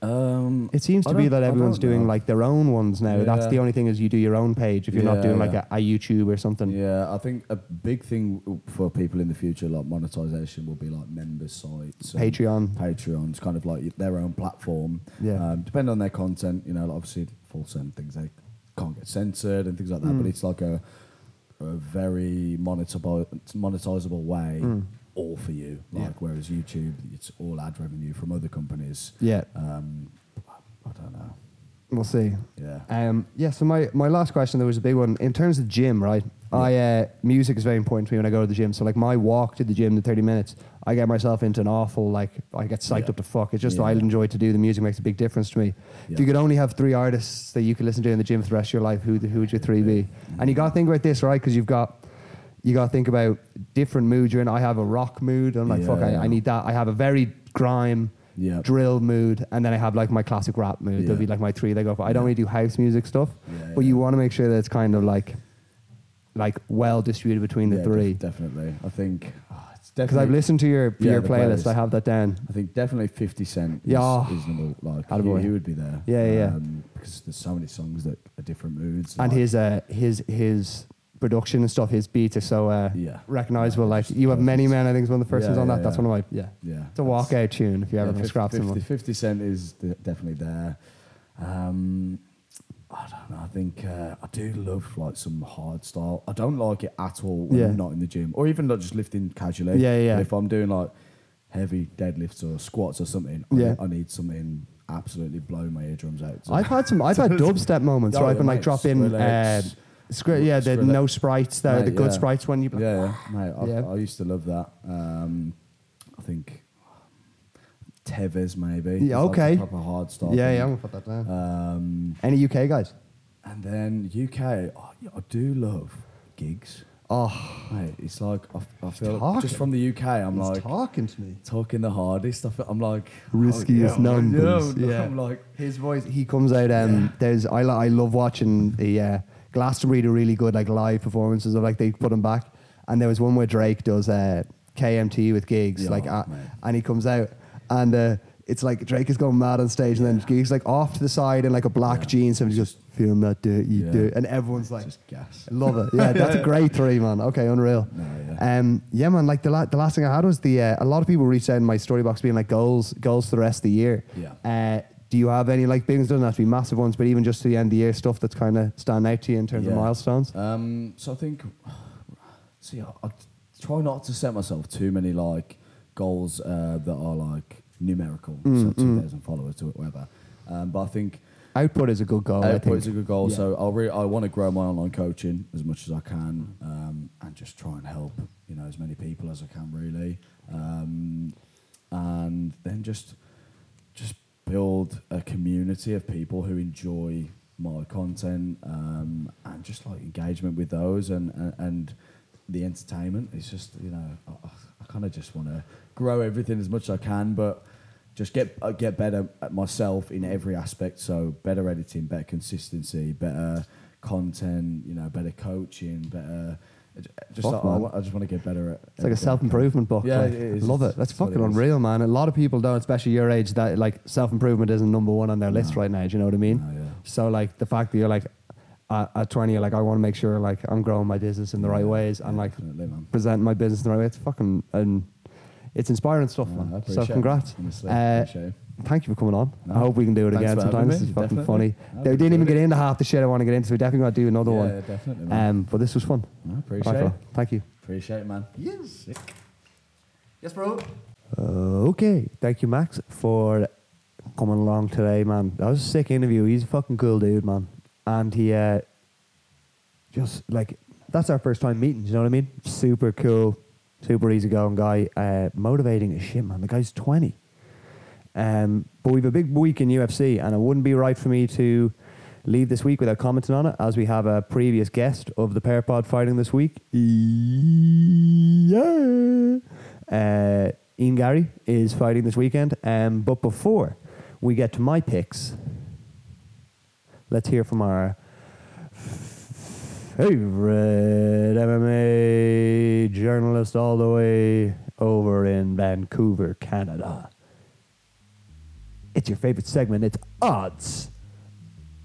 Um, It seems I to be don't- that I everyone's doing know. like their own ones now. That's Yeah. the only thing is you do your own page if you're not Yeah, doing like yeah. a, a YouTube or something. Yeah, I think a big thing for people in the future, like monetization, will be like member sites, and Patreon. Patreons, kind of like their own platform. Yeah. Um, depending on their content, you know, like obviously for certain things they can't get censored and things like that. But it's like a a very monetizable monetizable way, Mm. All for you. Yeah. Like whereas YouTube, it's all ad revenue from other companies. Yeah, Um, I don't know. we'll see. Yeah. Um, yeah, so my, my last question, there was a big one. In terms of gym, right? I uh, Music is very important to me when I go to the gym. So, like, my walk to the gym, the 30 minutes, I get myself into an awful, like, I get psyched Yeah. up to fuck. It's just Yeah. I enjoy to do. The music makes a big difference to me. If you could only have three artists that you could listen to in the gym for the rest of your life, who, who would your three be? And you got to think about this, right? Because you've got, you got to think about different moods you're in. I have a rock mood. I'm like, fuck, I, Yeah. I need that. I have a very grime, Yeah. drill mood, and then I have like my classic rap mood. There'll be like my three they go for. I don't Yeah. really do house music stuff, Yeah, but you want to make sure that it's kind of like, like well distributed between the Yeah, three. def- definitely. I think ah, Because. I've listened to your Yeah, your playlist. playlist. I have that down. I think definitely 50 Cent is, Yeah. is number like Attaboy. he, would be there. Yeah, yeah, yeah. Um, because there's so many songs that are different moods. And like- his uh his his production and stuff, his beats are so uh yeah, recognizable. Yeah, like you have many men. I think is one of the first Yeah, ones on that. That's one of my yeah. yeah. It's a walkout tune if you ever Yeah, want to 50, scrap 50, someone. 50 Cent is definitely there. Um, I don't know. I think uh, I do love like some hard style. I don't like it at all when Yeah. I'm not in the gym, or even like just lifting casually. Yeah, yeah. But if I'm doing like heavy deadlifts or squats or something, I- Yeah. I, need something absolutely blow my eardrums out. So- I've had some. I've had dubstep moments Oh, where I've yeah, been like mate, dropping. Skrillex. scri- yeah, the no sprites there, Mate, the good yeah. sprites when you. yeah, yeah, mate. I, Yeah. I used to love that. Um, I think Tevez maybe. Yeah, It's like okay. a proper hard style. Yeah, yeah, I'm gonna put that down. Um, Any UK guys? and then UK, oh, yeah, I do love Giggs. Oh, Mate, it's like I, I feel talking. just from the UK. I'm he's like talking to me. talking the hardest. I feel, I'm like Riskiest oh, yeah, numbers. Yeah. I'm like His voice, he comes out. Um, there's I, I love watching the uh, Glastonbury do really good like live performances of like they put him back. And there was one where Drake does uh, KMT with Giggs, Yeah, like, uh, mate. and he comes out and uh, it's like Drake is going mad on stage, and then Giggs like off to the side in like a black jeans, and he just feeling that you Yeah. do, and everyone's like, just gas. Love it. Yeah, that's a great three, man. Okay, unreal. No, yeah. Um, yeah, man. Like the la- the last thing I had was the uh, a lot of people reached out in my story box being like goals goals for the rest of the year. Yeah. Uh, do you have any like big ones? Doesn't have to be massive ones, but even just to the end of the year stuff that's kind of stand out to you in terms of milestones. Um, so I think, see, I, I try not to set myself too many like goals uh, that are like numerical, Mm, so two thousand followers to it, whatever. Um, but I think Output is a good goal. I output think. is a good goal. Yeah. So I really I want to grow my online coaching as much as I can, um, and just try and help you know as many people as I can really, um, and then just just build a community of people who enjoy my content um, and just like engagement with those and and, and the entertainment. It's just you know I, I kind of just want to grow everything as much as I can, but just get uh, get better at myself in every aspect. So better editing, better consistency, better content. You know, better coaching, better. Just Fuck, I, I man. I just want to get better at. It's like a self improvement book. Yeah, like, it is. Love it. That's it's what fucking it is. unreal, man. A lot of people don't, especially your age, that like self improvement isn't number one on their list right now. Do you know what I mean? No, yeah. So like the fact that you're like at, at 20, you're like I want to make sure like I'm growing my business in the right ways and like definitely, man. presenting my business in the right way. It's fucking and it's inspiring stuff, I man. So congrats. Uh. Thank you for coming on. No, I hope we can do it thanks again sometime. This is fucking definitely. funny. They didn't even get into half the shit I want to get into. We definitely got to do another yeah, one. Yeah, definitely, man. Um, but this was fun. I appreciate Right, it. Thank you. Appreciate it, man. Yes. Yes, bro. Uh, okay. Thank you, Max, for coming along today, man. That was a sick interview. He's a fucking cool dude, man. And he uh, just like that's our first time meeting. You know what I mean? Super cool, super easygoing guy. Uh, motivating as shit, man. The guy's twenty. Um, but we've a big week in UFC, and it wouldn't be right for me to leave this week without commenting on it, as we have a previous guest of the Pear Pod fighting this week. Yeah. Uh, Ian Garry is fighting this weekend. Um, but before we get to my picks, let's hear from our favorite MMA journalist all the way over in Vancouver, Canada. It's your favorite segment. It's odds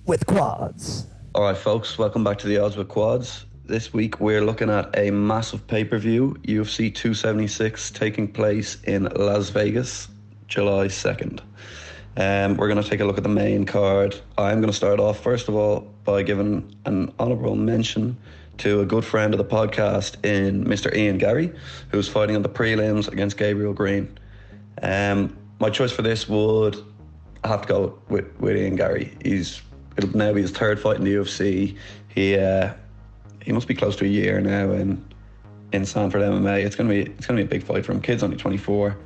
with quads. All right, folks, welcome back to the Odds with Quads. This week we're looking at a massive pay per view, UFC 276, taking place in Las Vegas, July 2nd. Um, we're going to take a look at the main card. I'm going to start off, first of all, by giving an honourable mention to a good friend of the podcast in Mr. Ian Garry, who's fighting on the prelims against Gabriel Green. Um, my choice for this would have to go with, with Ian Garry. He's it'll now be his third fight in the UFC. He uh, he must be close to a year now in in Sanford MMA. It's gonna be it's gonna be a big fight for him. Kid's only 24.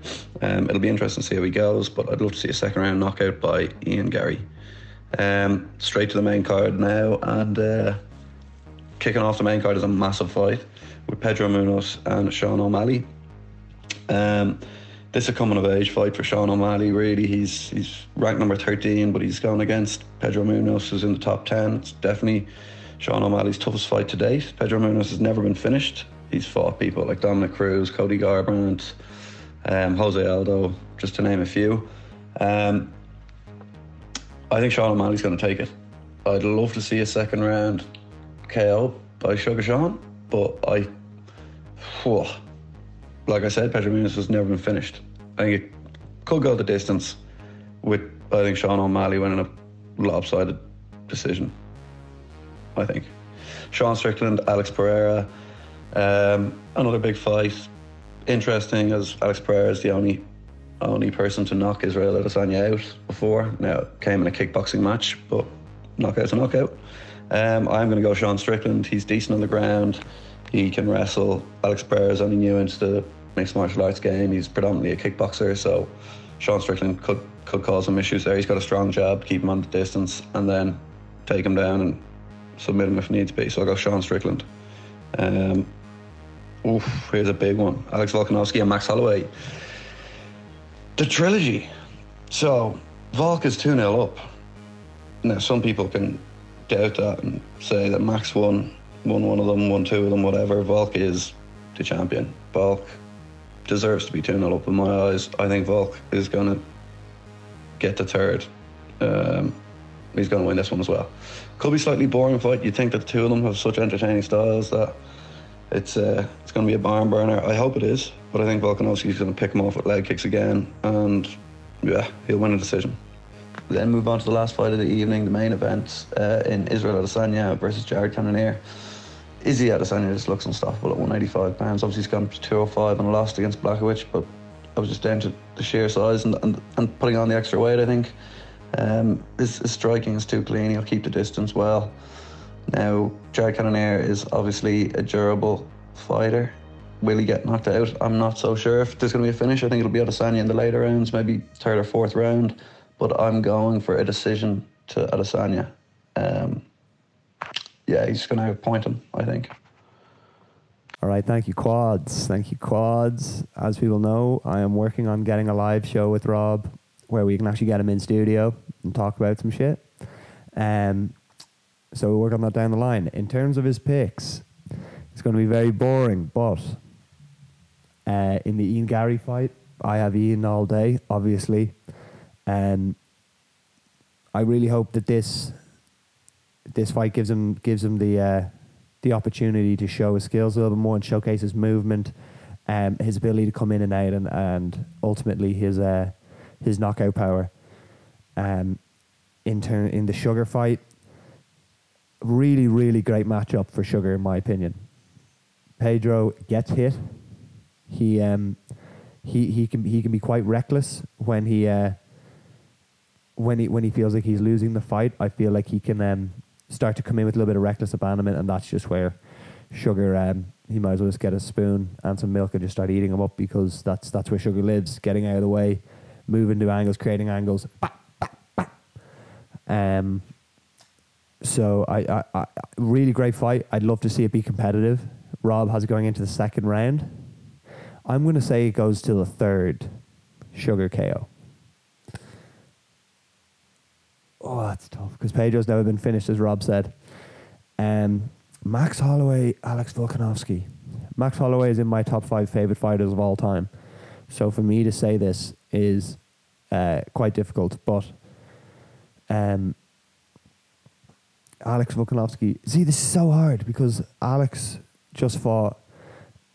Um, it'll be interesting to see how he goes, but I'd love to see a second round knockout by Ian Garry. Um, straight to the main card now, and uh, kicking off the main card is a massive fight with Pedro Munhoz and Sean O'Malley. Um, this is a coming of age fight for Sean O'Malley. Really, he's he's ranked number 13, but he's going against Pedro Munhoz, who's in the top 10. It's definitely Sean O'Malley's toughest fight to date. Pedro Munhoz has never been finished. He's fought people like Dominick Cruz, Cody Garbrandt, um, Jose Aldo, just to name a few. Um, I think Sean O'Malley's going to take it. I'd love to see a second round KO by Sugar Sean, but I, whew, like I said, Pedro Munhoz has never been finished. I think it could go the distance with, I think, Sean O'Malley winning a lopsided decision. I think. Sean Strickland, Alex Pereira, um, another big fight. Interesting as Alex Pereira is the only only person to knock Israel Adesanya out before. Now came in a kickboxing match, but knockout's to knockout. Um, I'm going to go Sean Strickland. He's decent on the ground. He can wrestle. Alex Pereira is only new into the mixed martial arts game. He's predominantly a kickboxer, so Sean Strickland could could cause some issues there. He's got a strong jab, keep him on the distance, and then take him down and submit him if needs be. So I'll go Sean Strickland. Um, oof, here's a big one. Alex Volkanovski and Max Holloway. The trilogy. So Volk is 2 0 up. Now, some people can doubt that and say that Max won, won one of them, won two of them, whatever. Volk is the champion. Volk deserves to be 2 0 up in my eyes. I think Volk is going to get the third. Um, he's going to win this one as well. Could be slightly boring fight. You'd think that the two of them have such entertaining styles that it's uh, it's going to be a barn burner. I hope it is, but I think Volkanovski's going to pick him off with leg kicks again, and yeah, he'll win a decision. Then move on to the last fight of the evening, the main event uh, in Israel Adesanya versus Jared Cannonier. Izzy Adesanya just looks unstoppable at 185 pounds. Obviously, he's gone to 205 and lost against Blachowicz, but I was just down to the sheer size and, and, and putting on the extra weight, I think. Um, his, his striking is too clean. He'll keep the distance well. Now, Jared Cannonier is obviously a durable fighter. Will he get knocked out? I'm not so sure if there's going to be a finish. I think it'll be Adesanya in the later rounds, maybe third or fourth round. But I'm going for a decision to Adesanya. Um, yeah, he's going to point him, I think. All right, thank you, Quads. Thank you, Quads. As people know, I am working on getting a live show with Rob where we can actually get him in studio and talk about some shit. Um, so we'll work on that down the line. In terms of his picks, it's going to be very boring, but uh, in the Ian Garry fight, I have Ian all day, obviously. And I really hope that this this fight gives him gives him the uh, the opportunity to show his skills a little bit more and showcase his movement, um, his ability to come in and out, and, and ultimately his uh, his knockout power. Um, in turn, in the Sugar fight, really, really great matchup for Sugar, in my opinion. Pedro gets hit. He um, he he can he can be quite reckless when he uh, when he when he feels like he's losing the fight. I feel like he can um, start to come in with a little bit of reckless abandonment, and that's just where Sugar um, he might as well just get a spoon and some milk and just start eating him up because that's that's where Sugar lives, getting out of the way, moving to angles, creating angles. Bah, bah, bah. Um, so I, I, I really great fight. I'd love to see it be competitive. Rob has it going into the second round. I'm going to say it goes to the third Sugar KO. Oh, that's tough because Pedro's never been finished, as Rob said. Um, Max Holloway, Alex Volkanovski. Max Holloway is in my top five favorite fighters of all time. So for me to say this is uh, quite difficult, but um, Alex Volkanovski. See, this is so hard because Alex just fought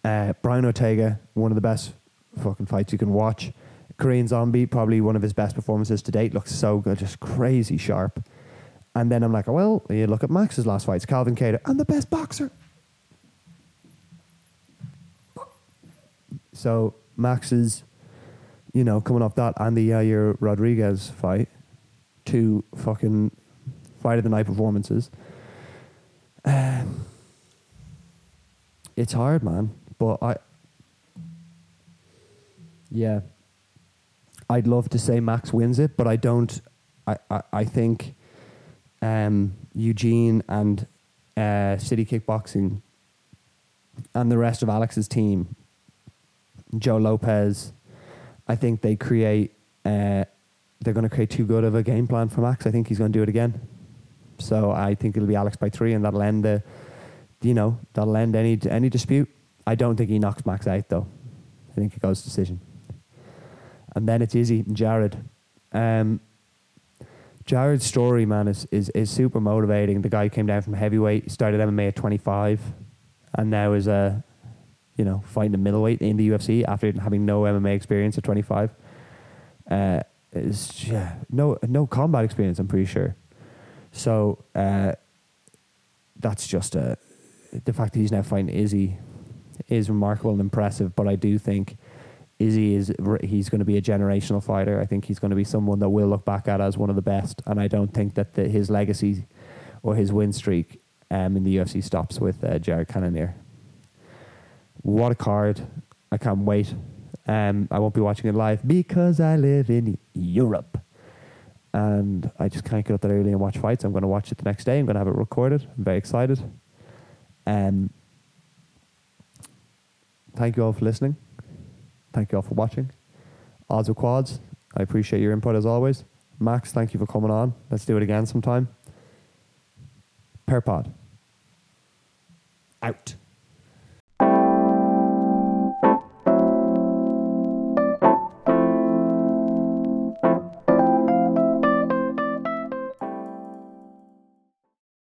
uh, Brian Ortega, one of the best fucking fights you can watch. Korean Zombie, probably one of his best performances to date. Looks so good, just crazy sharp. And then I'm like, well, you look at Max's last fights, Calvin Kattar, and the best boxer. So Max is, you know, coming off that and the Yair Rodriguez fight, two fucking fight of the night performances. Um, it's hard, man. But I, yeah, I'd love to say Max wins it, but I don't. I I, I think um, Eugene and uh, City Kickboxing and the rest of Alex's team, Joe Lopez, I think they create. Uh, they're going to create too good of a game plan for Max. I think he's going to do it again. So I think it'll be Alex by three, and that'll end the, you know, that'll end any any dispute. I don't think he knocks Max out though. I think it goes decision. And then it's Izzy and Jared. Um, Jared's story, man, is, is is super motivating. The guy came down from heavyweight, started MMA at twenty five, and now is a, uh, you know, fighting a middleweight in the UFC after having no MMA experience at twenty five. Uh, is yeah, no no combat experience. I'm pretty sure. So uh, that's just a the fact that he's now fighting Izzy is remarkable and impressive. But I do think Izzy is he's going to be a generational fighter. I think he's going to be someone that we'll look back at as one of the best. And I don't think that the, his legacy or his win streak um, in the UFC stops with uh, Jared Cannonier. What a card! I can't wait. Um, I won't be watching it live because I live in Europe. And I just can't get up that early and watch fights. I'm going to watch it the next day. I'm going to have it recorded. I'm very excited. Um, thank you all for listening. Thank you all for watching. Odds with quads. I appreciate your input as always. Max, thank you for coming on. Let's do it again sometime. Pear Pod. Out.